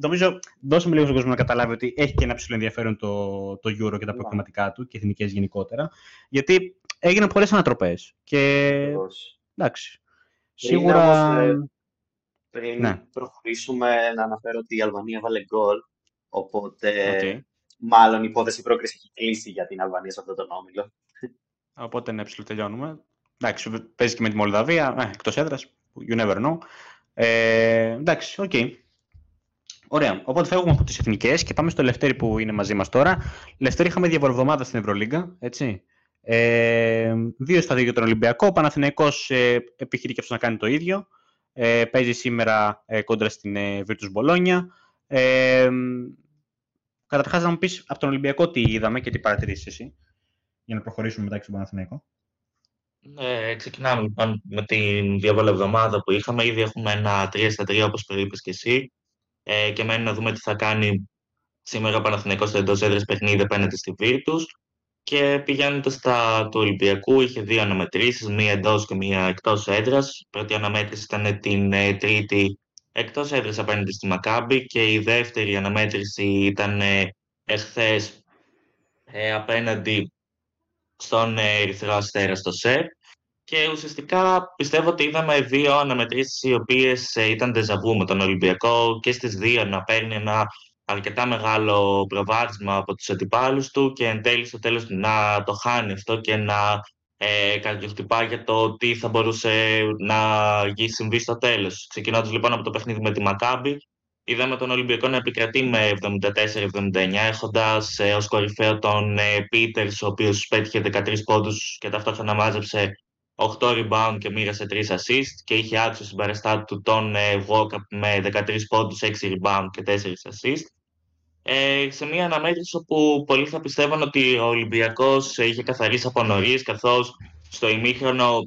νομίζω δώσαμε λίγο στον κόσμο να καταλάβει ότι έχει και ένα ψηλό ενδιαφέρον το, το Euro και τα προγραμματικά του και εθνικές γενικότερα. Γιατί έγιναν πολλές ανατροπές. Και. Εντάξει. Σίγουρα. Ε, πριν ναι. προχωρήσουμε, να αναφέρω ότι η Αλβανία βάλε γκολ. Οπότε. Μάλλον η υπόθεση πρόκριση έχει κλείσει για την Αλβανία σε αυτόν τον όμιλο. Οπότε ναι, τελειώνουμε. Εντάξει, παίζει και με τη Μολδαβία, ε, εκτός έδρας. You never know. Ε, εντάξει, ok. Okay. Ωραία. Οπότε φεύγουμε από τις εθνικές και πάμε στο Λευτέρη που είναι μαζί μας τώρα. Λευτέρη, είχαμε διαβολοβδομάδα στην Ευρωλίγκα. Έτσι. Ε, δύο στα δύο για τον Ολυμπιακό. Ο Παναθηναϊκός ε, επιχειρεί και αυτός να κάνει το ίδιο. Ε, παίζει σήμερα ε, κόντρα στην ε, Virtus Bologna. Ε, Καταρχάς, να μου πεις από τον Ολυμπιακό τι είδαμε και τι παρατηρήσεις εσύ, για να προχωρήσουμε μετά και στον Παναθηναϊκό. Ε, ξεκινάμε λοιπόν με την διαβολοβδομάδα που είχαμε. Ήδη έχουμε ένα 3 στα 3 όπως περίπου και εσύ ε, και μένει να δούμε τι θα κάνει σήμερα ο Παναθηναϊκός στο εντός έδρας παιχνίδι απέναντι στη Βίρτους και πηγαίνοντας στα του Ολυμπιακού είχε δύο αναμετρήσεις, μία εντός και μία εκτός έδρας. Η πρώτη αναμέτρηση ήταν την ε, τρίτη εκτός έδρας απέναντι στη Μακάμπη και η δεύτερη αναμέτρηση ήταν ε, εχθές ε, απέναντι στον ε, Ερυθρό Αστέρα στο ΣΕΠ. Και ουσιαστικά πιστεύω ότι είδαμε δύο αναμετρήσεις οι οποίες ε, ήταν δεζαβού με τον Ολυμπιακό και στις δύο να παίρνει ένα αρκετά μεγάλο προβάδισμα από τους αντιπάλους του και εν τέλει στο τέλος να το χάνει αυτό και να ε, καρδιοχτυπά για το τι θα μπορούσε να συμβεί στο τέλος. Ξεκινώντας λοιπόν από το παιχνίδι με τη Μακάμπη, είδαμε τον Ολυμπιακό να επικρατεί με 74-79, έχοντας ε, ως κορυφαίο τον ε, Πίτερς, ο οποίος πέτυχε 13 πόντους και ταυτόχρονα μάζεψε 8 rebound και μοίρασε 3 assist και είχε άξιο στην παραστάτη του τον ε, Walkup με 13 πόντους, 6 rebound και 4 assist. Ε, σε μια αναμέτρηση όπου πολλοί θα πιστεύαν ότι ο Ολυμπιακός είχε καθαρίσει από νωρί, καθώς στο ημίχρονο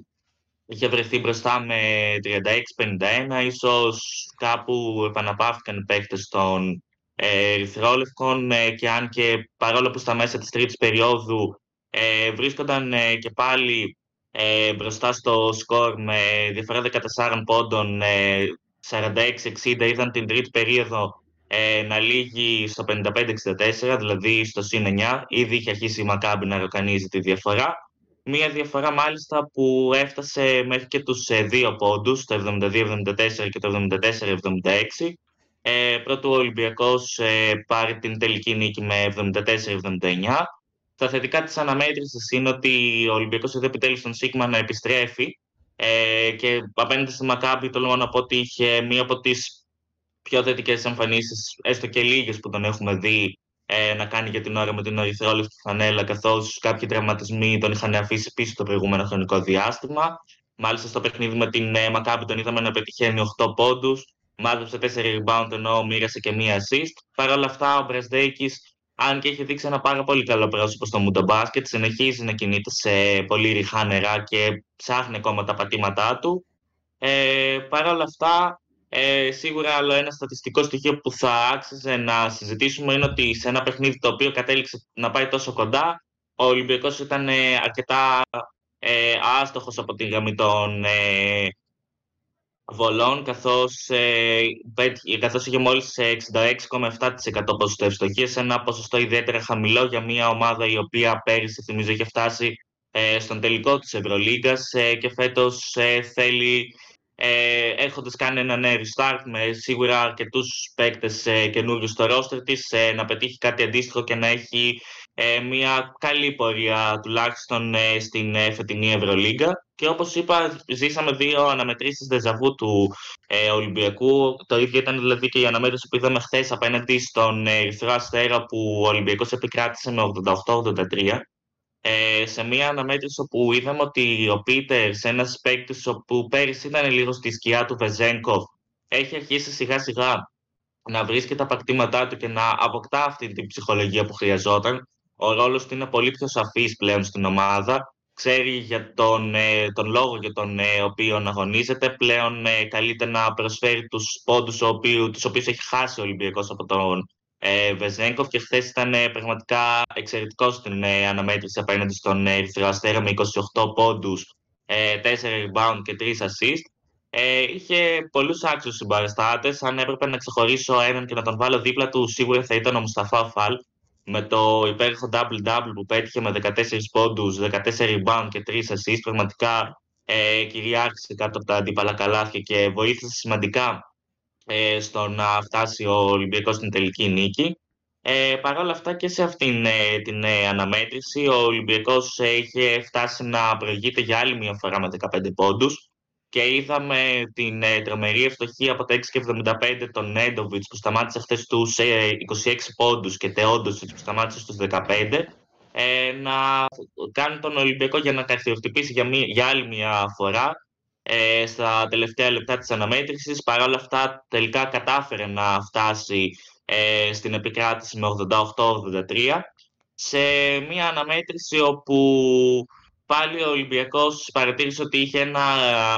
είχε βρεθεί μπροστά με 36-51, ίσως κάπου επαναπαύτηκαν οι παίκτες των ε, Ερυθρόλευκων ε, και αν και παρόλο που στα μέσα της τρίτης περίοδου ε, βρίσκονταν ε, και πάλι ε, μπροστά στο σκορ με διαφορά 14 πόντων, ε, 46-60, είδαν την τρίτη περίοδο ε, να λύγει στο 55-64, δηλαδή στο συν 9. Ήδη είχε αρχίσει η Μακάμπη να ροκανίζει τη διαφορά. Μία διαφορά μάλιστα που έφτασε μέχρι και τους ε, δύο πόντους, το 72-74 και το 74-76. Ε, πρώτο ο Ολυμπιακός ε, πάρει την τελική νίκη με 74-79 τα θετικά της αναμέτρησης είναι ότι ο Ολυμπιακός εδώ επιτέλους στον Σίγμα να επιστρέφει ε, και απέναντι στη Μακάμπη τολμώ να πω ότι είχε μία από τις πιο θετικές εμφανίσεις, έστω και λίγες που τον έχουμε δει ε, να κάνει για την ώρα με την Ερυθρόλευκη Φανέλα, καθώς κάποιοι τραυματισμοί τον είχαν αφήσει πίσω το προηγούμενο χρονικό διάστημα. Μάλιστα στο παιχνίδι με την ε, Μακάμπη τον είδαμε να πετυχαίνει 8 πόντους, μάζεψε 4 rebound ενώ μοίρασε και μία assist. Παρ' όλα αυτά, ο Μπρασδέκης, αν και έχει δείξει ένα πάρα πολύ καλό πρόσωπο στο Μούντο Μπάσκετ, συνεχίζει να κινείται σε πολύ ριχά νερά και ψάχνει ακόμα τα πατήματά του. Ε, Παρ' όλα αυτά, ε, σίγουρα άλλο ένα στατιστικό στοιχείο που θα άξιζε να συζητήσουμε είναι ότι σε ένα παιχνίδι το οποίο κατέληξε να πάει τόσο κοντά, ο Ολυμπιακός ήταν ε, αρκετά ε, άστοχος από τη γραμμή των ε, βολών, καθώς, ε, καθώς είχε μόλις 66,7% ποσοστό ευστοχίας, ένα ποσοστό ιδιαίτερα χαμηλό για μια ομάδα η οποία πέρυσι, θυμίζω, είχε φτάσει ε, στον τελικό της Ευρωλίγκας ε, και φέτος ε, θέλει ε, έχοντας κάνει ένα νέο restart με σίγουρα αρκετούς παίκτες ε, καινούριους στο roster της, ε, να πετύχει κάτι αντίστοιχο και να έχει ε, μια καλή πορεία τουλάχιστον ε, στην ε, φετινή Ευρωλίγκα. Και όπως είπα, ζήσαμε δύο αναμετρήσεις δεζαβού του ε, Ολυμπιακού. Το ίδιο ήταν δηλαδή και η αναμέτρηση που είδαμε χθες απέναντι στον Ερυθρό Αστέρα που ο Ολυμπιακός επικράτησε με 88-83 ε, σε μια αναμέτρηση όπου είδαμε ότι ο Πίτερς, ένας παίκτης που πέρυσι ήταν λίγο στη σκιά του Βεζέγκοφ, έχει αρχίσει σιγά σιγά να βρίσκει τα πακτήματά του και να αποκτά αυτή την ψυχολογία που χρειαζόταν. Ο ρόλος του είναι πολύ πιο σαφής πλέον στην ομάδα. Ξέρει για τον, ε, τον λόγο για τον ε, οποίο αγωνίζεται. Πλέον ε, καλείται να προσφέρει τους πόντους τους οποίους έχει χάσει ο Ολυμπιακός από τον ε, Βεζέγκοφ και χθες ήταν ε, πραγματικά εξαιρετικός στην ε, αναμέτρηση απέναντι στον ε, Ερυθρό Αστέρα με 28 πόντους, ε, 4 rebound και 3 assist. Ε, είχε πολλούς άξιους συμπαραστάτες. Αν έπρεπε να ξεχωρίσω έναν και να τον βάλω δίπλα του, σίγουρα θα ήταν ο Μουσταφά Φαλ με το υπέροχο double-double που πέτυχε με 14 πόντους, 14 rebound και 3 assist. Πραγματικά ε, κυριάρχησε κάτω από τα αντίπαλα καλάθια και βοήθησε σημαντικά ε, στο να φτάσει ο Ολυμπιακός στην τελική νίκη. Ε, Παρ' όλα αυτά και σε αυτήν ε, την ε, αναμέτρηση ο Ολυμπιακός είχε φτάσει να προηγείται για άλλη μια φορά με 15 πόντους και είδαμε την ε, τρομερή ευστοχή από τα 6,75 τον Νέντοβιτς που σταμάτησε χθες στους 26 πόντους και Τεόντοσιτς που σταμάτησε στους 15 να κάνει τον Ολυμπιακό για να καθιορτυπήσει για, για άλλη μια φορά ε, στα τελευταία λεπτά της αναμέτρησης. Παρ' όλα αυτά τελικά κατάφερε να φτάσει ε, στην επικράτηση με 88-83 σε μια αναμέτρηση όπου πάλι ο Ολυμπιακός παρατήρησε ότι είχε ένα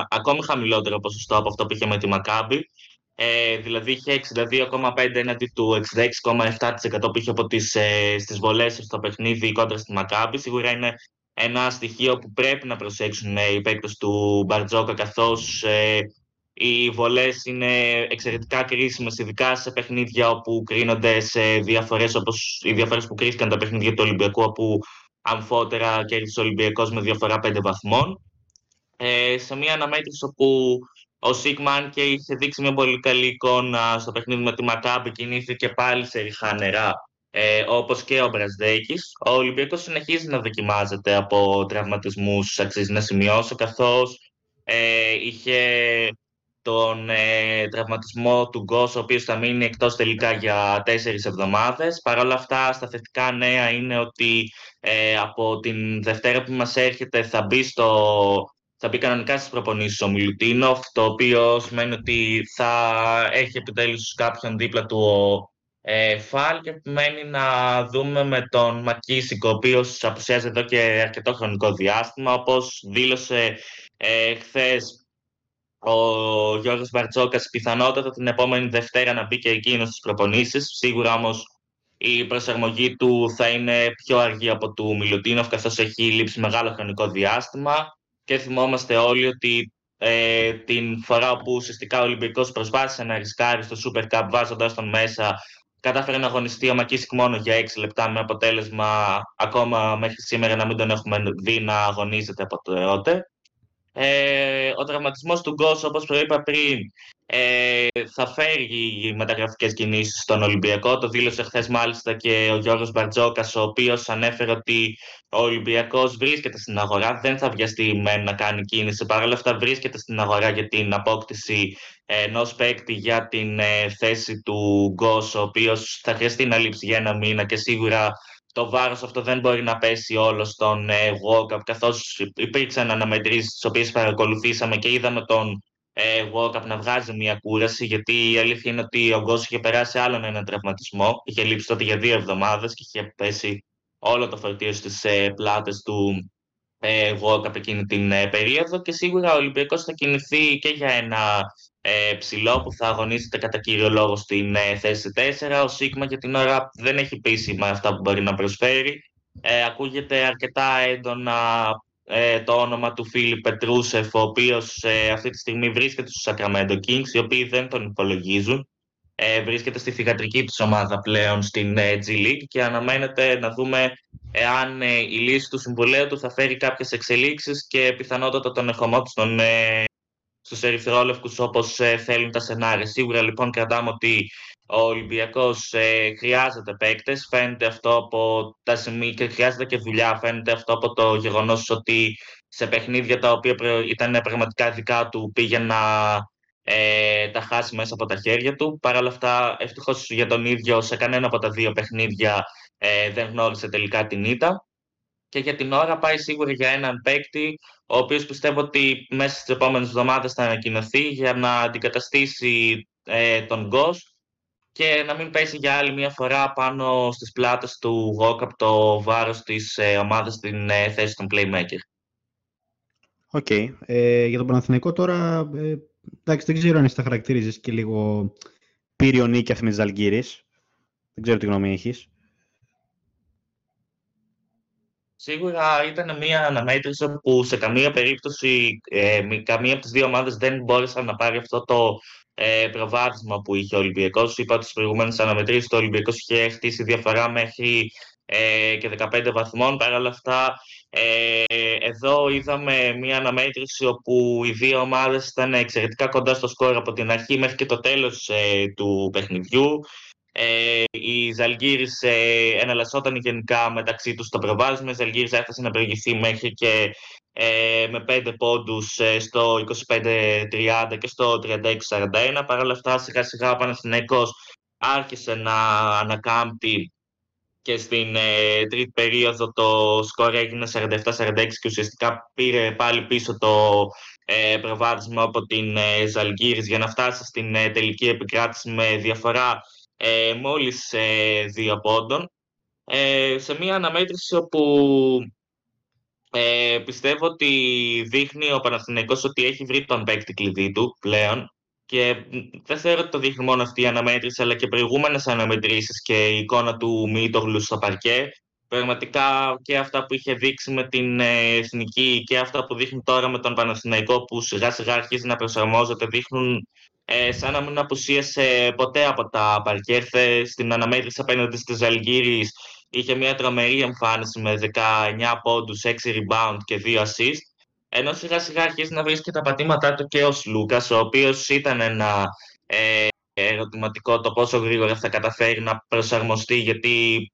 ακόμη χαμηλότερο ποσοστό από αυτό που είχε με τη Μακάμπη. Ε, δηλαδή είχε 62,5 έναντι του 66,7% που είχε από τις, ε, στις βολές στο παιχνίδι κόντρα στη Μακάμπη. Σίγουρα είναι ένα στοιχείο που πρέπει να προσέξουν οι παίκτες του Μπαρτζόκα καθώς ε, οι βολές είναι εξαιρετικά κρίσιμες ειδικά σε παιχνίδια όπου κρίνονται σε διαφορές όπως οι διαφορές που κρίστηκαν τα παιχνίδια του Ολυμπιακού όπου αμφότερα κέρδισε ο Ολυμπιακός με διαφορά 5 βαθμών. Ε, σε μια αναμέτρηση όπου ο Σίγμαν και είχε δείξει μια πολύ καλή εικόνα στο παιχνίδι με τη Μακάμπη κινήθηκε πάλι σε ριχά νερά ε, όπως και ο Μπρασδέκης. Ο Ολυμπιακός συνεχίζει να δοκιμάζεται από τραυματισμούς, αξίζει να σημειώσω, καθώς ε, είχε τον ε, τραυματισμό του Γκος, ο οποίος θα μείνει εκτός τελικά για τέσσερις εβδομάδες. Παρ' όλα αυτά, στα θετικά νέα είναι ότι ε, από την Δευτέρα που μας έρχεται θα μπει, στο, θα μπει κανονικά στις προπονήσεις ο Μιλουτίνοφ, το οποίο σημαίνει ότι θα έχει επιτέλους κάποιον δίπλα του ο ε, Φάλ και μένει να δούμε με τον Μακίσικο, ο οποίος απουσιάζει εδώ και αρκετό χρονικό διάστημα. Όπως δήλωσε ε, χθες ο Γιώργος Μπαρτζόκας, πιθανότατα την επόμενη Δευτέρα να μπει και εκείνος στις προπονήσεις. Σίγουρα όμως η προσαρμογή του θα είναι πιο αργή από του Μιλουτίνοφ, καθώς έχει λείψει μεγάλο χρονικό διάστημα. Και θυμόμαστε όλοι ότι ε, την φορά που ουσιαστικά ο Ολυμπιακός προσπάθησε να ρισκάρει στο Super Cup βάζοντας τον μέσα κατάφερε να αγωνιστεί ο Μακίσικ μόνο για 6 λεπτά με αποτέλεσμα ακόμα μέχρι σήμερα να μην τον έχουμε δει να αγωνίζεται από τότε. Ε, ο τραυματισμός του Γκος, όπως προείπα πριν, ε, θα φέρει μεταγραφικές κινήσεις στον Ολυμπιακό. Το δήλωσε χθες μάλιστα και ο Γιώργος Μπαρτζόκας, ο οποίος ανέφερε ότι ο Ολυμπιακός βρίσκεται στην αγορά, δεν θα βιαστεί με να κάνει κίνηση. Παρ' όλα αυτά βρίσκεται στην αγορά για την απόκτηση ενός παίκτη για την ε, θέση του Γκος, ο οποίος θα χρειαστεί να λείψει για ένα μήνα και σίγουρα το βάρος αυτό δεν μπορεί να πέσει όλο στον ε, Walkup, καθώς υπήρξαν αναμετρήσεις τις οποίες παρακολουθήσαμε και είδαμε τον ε, World Cup να βγάζει μια κούραση, γιατί η αλήθεια είναι ότι ο Γκος είχε περάσει άλλον έναν τραυματισμό. Είχε λείψει τότε για δύο εβδομάδες και είχε πέσει όλο το φορτίο στις ε, πλάτες του ε, World Cup εκείνη την ε, περίοδο και σίγουρα ο Ολυμπιακός θα κινηθεί και για ένα ε, ψηλό που θα αγωνίζεται κατά κύριο λόγο στην ε, θέση 4. Ο Σίγμα για την ώρα δεν έχει πείσει με αυτά που μπορεί να προσφέρει. Ε, ακούγεται αρκετά έντονα ε, το όνομα του Φίλιπ Πετρούσεφ, ο οποίος ε, αυτή τη στιγμή βρίσκεται στους Sacramento Kings, οι οποίοι δεν τον υπολογίζουν. Ε, βρίσκεται στη θηγατρική της ομάδα πλέον στην ε, G League και αναμένεται να δούμε εάν ε, η λύση του συμβολέου του θα φέρει κάποιες εξελίξεις και πιθανότατα τον ερχομό του στον στους ερυθρόλευκους όπως ε, θέλουν τα σενάρια. Σίγουρα λοιπόν κρατάμε ότι ο Ολυμπιακός ε, χρειάζεται παίκτες, φαίνεται αυτό από τα σημεία και χρειάζεται και δουλειά, φαίνεται αυτό από το γεγονός ότι σε παιχνίδια τα οποία ήταν πραγματικά δικά του πήγε να ε, τα χάσει μέσα από τα χέρια του. Παρ' όλα αυτά, ευτυχώς για τον ίδιο, σε κανένα από τα δύο παιχνίδια ε, δεν γνώρισε τελικά την ήττα και για την ώρα πάει σίγουρα για έναν παίκτη ο οποίος πιστεύω ότι μέσα στις επόμενες εβδομάδες θα ανακοινωθεί για να αντικαταστήσει ε, τον Γκος και να μην πέσει για άλλη μια φορά πάνω στις πλάτες του Γόκαπ το βάρος της ε, ομάδας στην ε, θέση των Playmaker. Ok. Okay. Ε, για τον Παναθηναϊκό τώρα, ε, εντάξει, δεν ξέρω αν εσύ τα χαρακτήριζες και λίγο πύρρειο νίκη με τις Δεν ξέρω τι γνώμη έχεις. Σίγουρα ήταν μια αναμέτρηση που σε καμία περίπτωση ε, καμία από τις δύο ομάδες δεν μπόρεσαν να πάρει αυτό το ε, προβάδισμα που είχε ο Ολυμπιακός. Είπα ότι στις προηγούμενες αναμετρήσεις το Ολυμπιακός είχε χτίσει διαφορά μέχρι ε, και 15 βαθμών. Παρ' όλα αυτά, ε, εδώ είδαμε μια αναμέτρηση όπου οι δύο ομάδες ήταν εξαιρετικά κοντά στο σκορ από την αρχή μέχρι και το τέλος ε, του παιχνιδιού. Ε, η Ζαλγίρης ε, εναλλασσόταν γενικά μεταξύ τους στο προβάδισμα. Η Ζαλγίρης έφτασε να προηγηθεί μέχρι και ε, με 5 πόντους ε, στο 25-30 και στο 36-41. Παρ' όλα αυτά, σιγά σιγά ο Παναθηναϊκός άρχισε να ανακάμπτει και στην ε, τρίτη περίοδο το σκορ έγινε 47-46 και ουσιαστικά πήρε πάλι πίσω το ε, προβάδισμα από την ε, Ζαλγίρης για να φτάσει στην ε, τελική επικράτηση με διαφορά ε, μόλις ε, δύο πόντων. Ε, σε μια αναμέτρηση όπου ε, πιστεύω ότι δείχνει ο Παναθηναϊκός ότι έχει βρει τον παίκτη κλειδί του πλέον και δεν θεωρώ ότι το δείχνει μόνο αυτή η αναμέτρηση αλλά και προηγούμενες αναμετρήσεις και η εικόνα του Μίτογλου στο παρκέ. Πραγματικά και αυτά που είχε δείξει με την ε, Εθνική και αυτά που δείχνει τώρα με τον Παναθηναϊκό που σιγά σιγά αρχίζει να προσαρμόζεται δείχνουν ε, σαν να μην απουσίασε ποτέ από τα παρκέρθε στην αναμέτρηση απέναντι στις Αλγύρης είχε μια τρομερή εμφάνιση με 19 πόντους, 6 rebound και 2 assist. Ενώ σιγά σιγά αρχίζει να βρίσκει τα πατήματά του και ο Λούκας ο οποίος ήταν ένα ε, ερωτηματικό το πόσο γρήγορα θα καταφέρει να προσαρμοστεί γιατί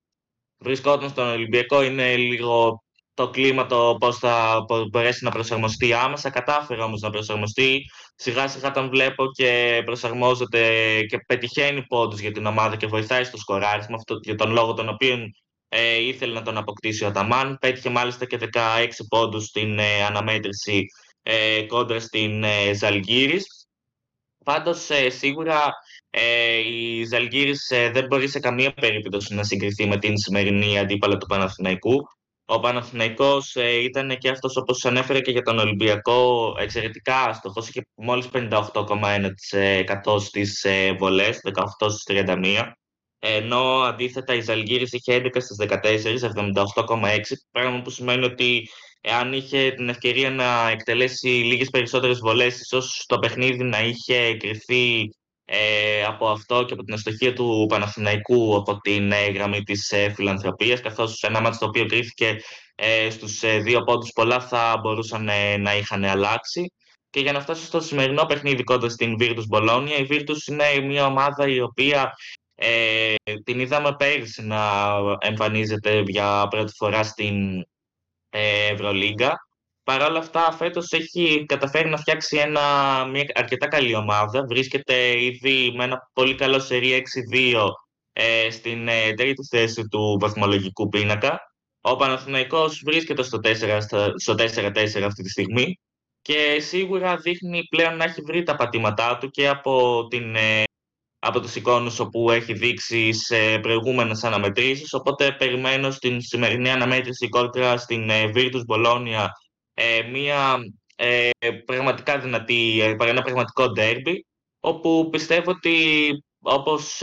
βρισκόταν στον Ολυμπιακό είναι λίγο το κλίμα, το πώς θα μπορέσει να προσαρμοστεί άμεσα. Κατάφερε όμως να προσαρμοστεί. Σιγά σιγά τον βλέπω και προσαρμόζεται και πετυχαίνει πόντους για την ομάδα και βοηθάει στο σκοράρισμα. Αυτό για τον λόγο τον οποίο ε, ήθελε να τον αποκτήσει ο Ταμάν. Πέτυχε μάλιστα και 16 πόντους στην ε, αναμέτρηση ε, κόντρα στην ε, Ζαλγίρης. Πάντως ε, σίγουρα ε, η Ζαλγίρης ε, δεν μπορεί σε καμία περίπτωση να συγκριθεί με την σημερινή αντίπαλα του Παναθηναϊκού. Ο Παναθηναϊκός ε, ήταν και αυτός όπως ανέφερε και για τον Ολυμπιακό εξαιρετικά άστοχος, είχε μόλις 58,1% στις ε, βολές, 18 στις 31. Ενώ αντίθετα η Ζαλγίρης είχε 11 στις 14, 78,6, πράγμα που σημαίνει ότι εάν είχε την ευκαιρία να εκτελέσει λίγες περισσότερες βολές, ίσως το παιχνίδι να είχε κρυθεί ε, από αυτό και από την αστοχία του Παναθηναϊκού από την ε, γραμμή της ε, φιλανθρωπίας καθώς ένα μάτι το οποίο κρίθηκε ε, στους ε, δύο πόντους πολλά θα μπορούσαν ε, να είχαν αλλάξει. Και για να φτάσω στο σημερινό παιχνίδι κοντά στην Virtus Bologna η Virtus είναι μια ομάδα η οποία ε, την είδαμε πέρυσι να εμφανίζεται για πρώτη φορά στην Ευρωλίγκα Παρ' όλα αυτά, φέτος έχει καταφέρει να φτιάξει ένα, μια αρκετά καλή ομάδα. Βρίσκεται ήδη με ένα πολύ καλό σερί 6-2 ε, στην ε, τρίτη θέση του βαθμολογικού πίνακα. Ο Παναθηναϊκός βρίσκεται στο 4-4 αυτή τη στιγμή. και σίγουρα δείχνει πλέον να έχει βρει τα πατήματά του και από, την, ε, από τους εικόνους όπου έχει δείξει σε προηγούμενες αναμετρήσεις, οπότε περιμένω στην σημερινή αναμέτρηση κόντρα στην ε, Virtus Bologna ε, μια ε, πραγματικά δυνατή, ένα πραγματικό derby, όπου πιστεύω ότι όπως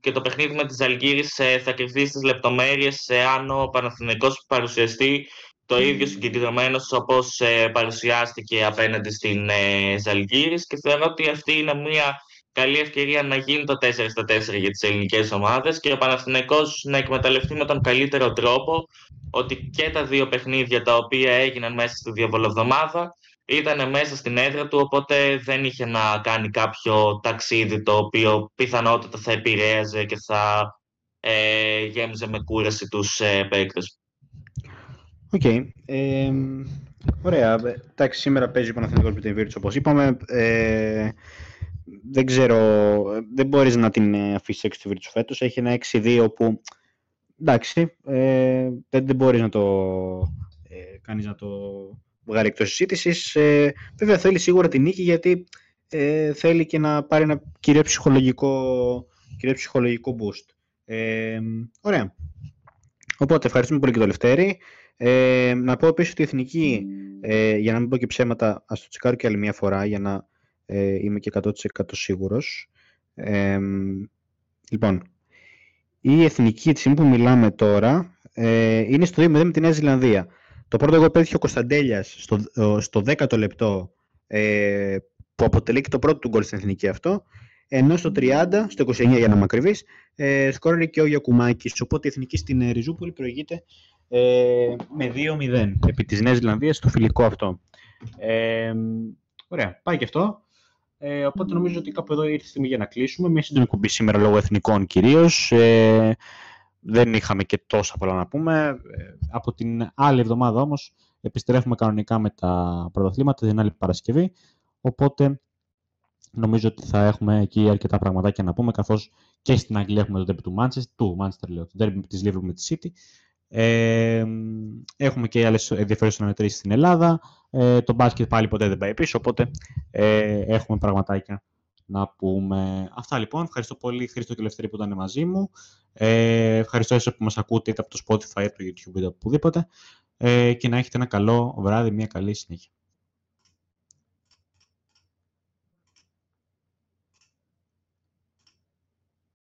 και το παιχνίδι με τις Αλγύρης θα κρυφθεί στις λεπτομέρειες αν ο Παναθηναϊκός παρουσιαστεί το ίδιο συγκεκριμένο όπως ε, παρουσιάστηκε απέναντι στην ε, Ζαλγκύρης και θεωρώ ότι αυτή είναι μια καλή ευκαιρία να γίνει το 4 στα 4 για τις ελληνικές ομάδες και ο Παναθηναϊκός να εκμεταλλευτεί με τον καλύτερο τρόπο ότι και τα δύο παιχνίδια τα οποία έγιναν μέσα στη διαβολοβδομάδα ήταν μέσα στην έδρα του, οπότε δεν είχε να κάνει κάποιο ταξίδι το οποίο πιθανότατα θα επηρέαζε και θα ε, γέμιζε με κούραση τους ε, παίκτες. OK. Okay. Ε, ωραία. Εντάξει, σήμερα παίζει ο Παναθηναϊκός με την Virtus, όπως είπαμε. Ε, δεν ξέρω, δεν μπορείς να την αφήσεις έξω τη Virtus φέτος. Έχει ένα 6-2 που, εντάξει, ε, δεν, δεν μπορείς να το ε, κάνεις να το βγάλει εκτός συζήτησης. Ε, βέβαια θέλει σίγουρα την νίκη γιατί ε, θέλει και να πάρει ένα κυρίως ψυχολογικό, κυρίως ψυχολογικό boost. Ε, ωραία. Οπότε ευχαριστούμε πολύ και το Λευτέρη. Ε, να πω επίσης ότι η Εθνική, ε, για να μην πω και ψέματα, ας το τσεκάρω και άλλη μια φορά για να ε, είμαι και 100% σίγουρος. Ε, λοιπόν, η Εθνική, τη στιγμή που μιλάμε τώρα, ε, είναι στο 2-0 με τη Νέα Ζηλανδία. Το πρώτο εγώ πέτυχε ο Κωνσταντέλιας στο, στο 10ο λεπτό, ε, που αποτελεί και το πρώτο του γκολ στην Εθνική αυτό, ενώ στο 30, στο 29 για να είμαι ακριβής, ε, σκόραρε και ο Γιακουμάκης. Οπότε η Εθνική στην ε, Ριζούπολη προηγείται ε, με 2-0 επί της Νέας Ζηλανδίας στο φιλικό αυτό. Ε, ωραία, πάει και αυτό. Ε, οπότε νομίζω ότι κάπου εδώ ήρθε η στιγμή για να κλείσουμε. Μια σύντομη κουμπί σήμερα λόγω εθνικών κυρίως. Ε, δεν είχαμε και τόσα πολλά να πούμε. Ε, από την άλλη εβδομάδα όμως επιστρέφουμε κανονικά με τα πρωταθλήματα την άλλη Παρασκευή. Οπότε νομίζω ότι θα έχουμε εκεί αρκετά πραγματάκια να πούμε, καθώς και στην Αγγλία έχουμε το derby του Manchester, του Manchester λέω, το derby της Liverpool με τη City. Ε, έχουμε και άλλες ενδιαφέρουσες αναμετρήσεις στην Ελλάδα. Ε, το μπάσκετ πάλι ποτέ δεν πάει πίσω, οπότε ε, έχουμε πραγματάκια να πούμε. Αυτά λοιπόν. Ευχαριστώ πολύ Χρήστο και Λευτέρη που ήταν μαζί μου. Ε, ευχαριστώ εσείς που μας ακούτε είτε από το Spotify, είτε από το YouTube, είτε οπουδήποτε. Ε, και να έχετε ένα καλό βράδυ, μια καλή συνέχεια.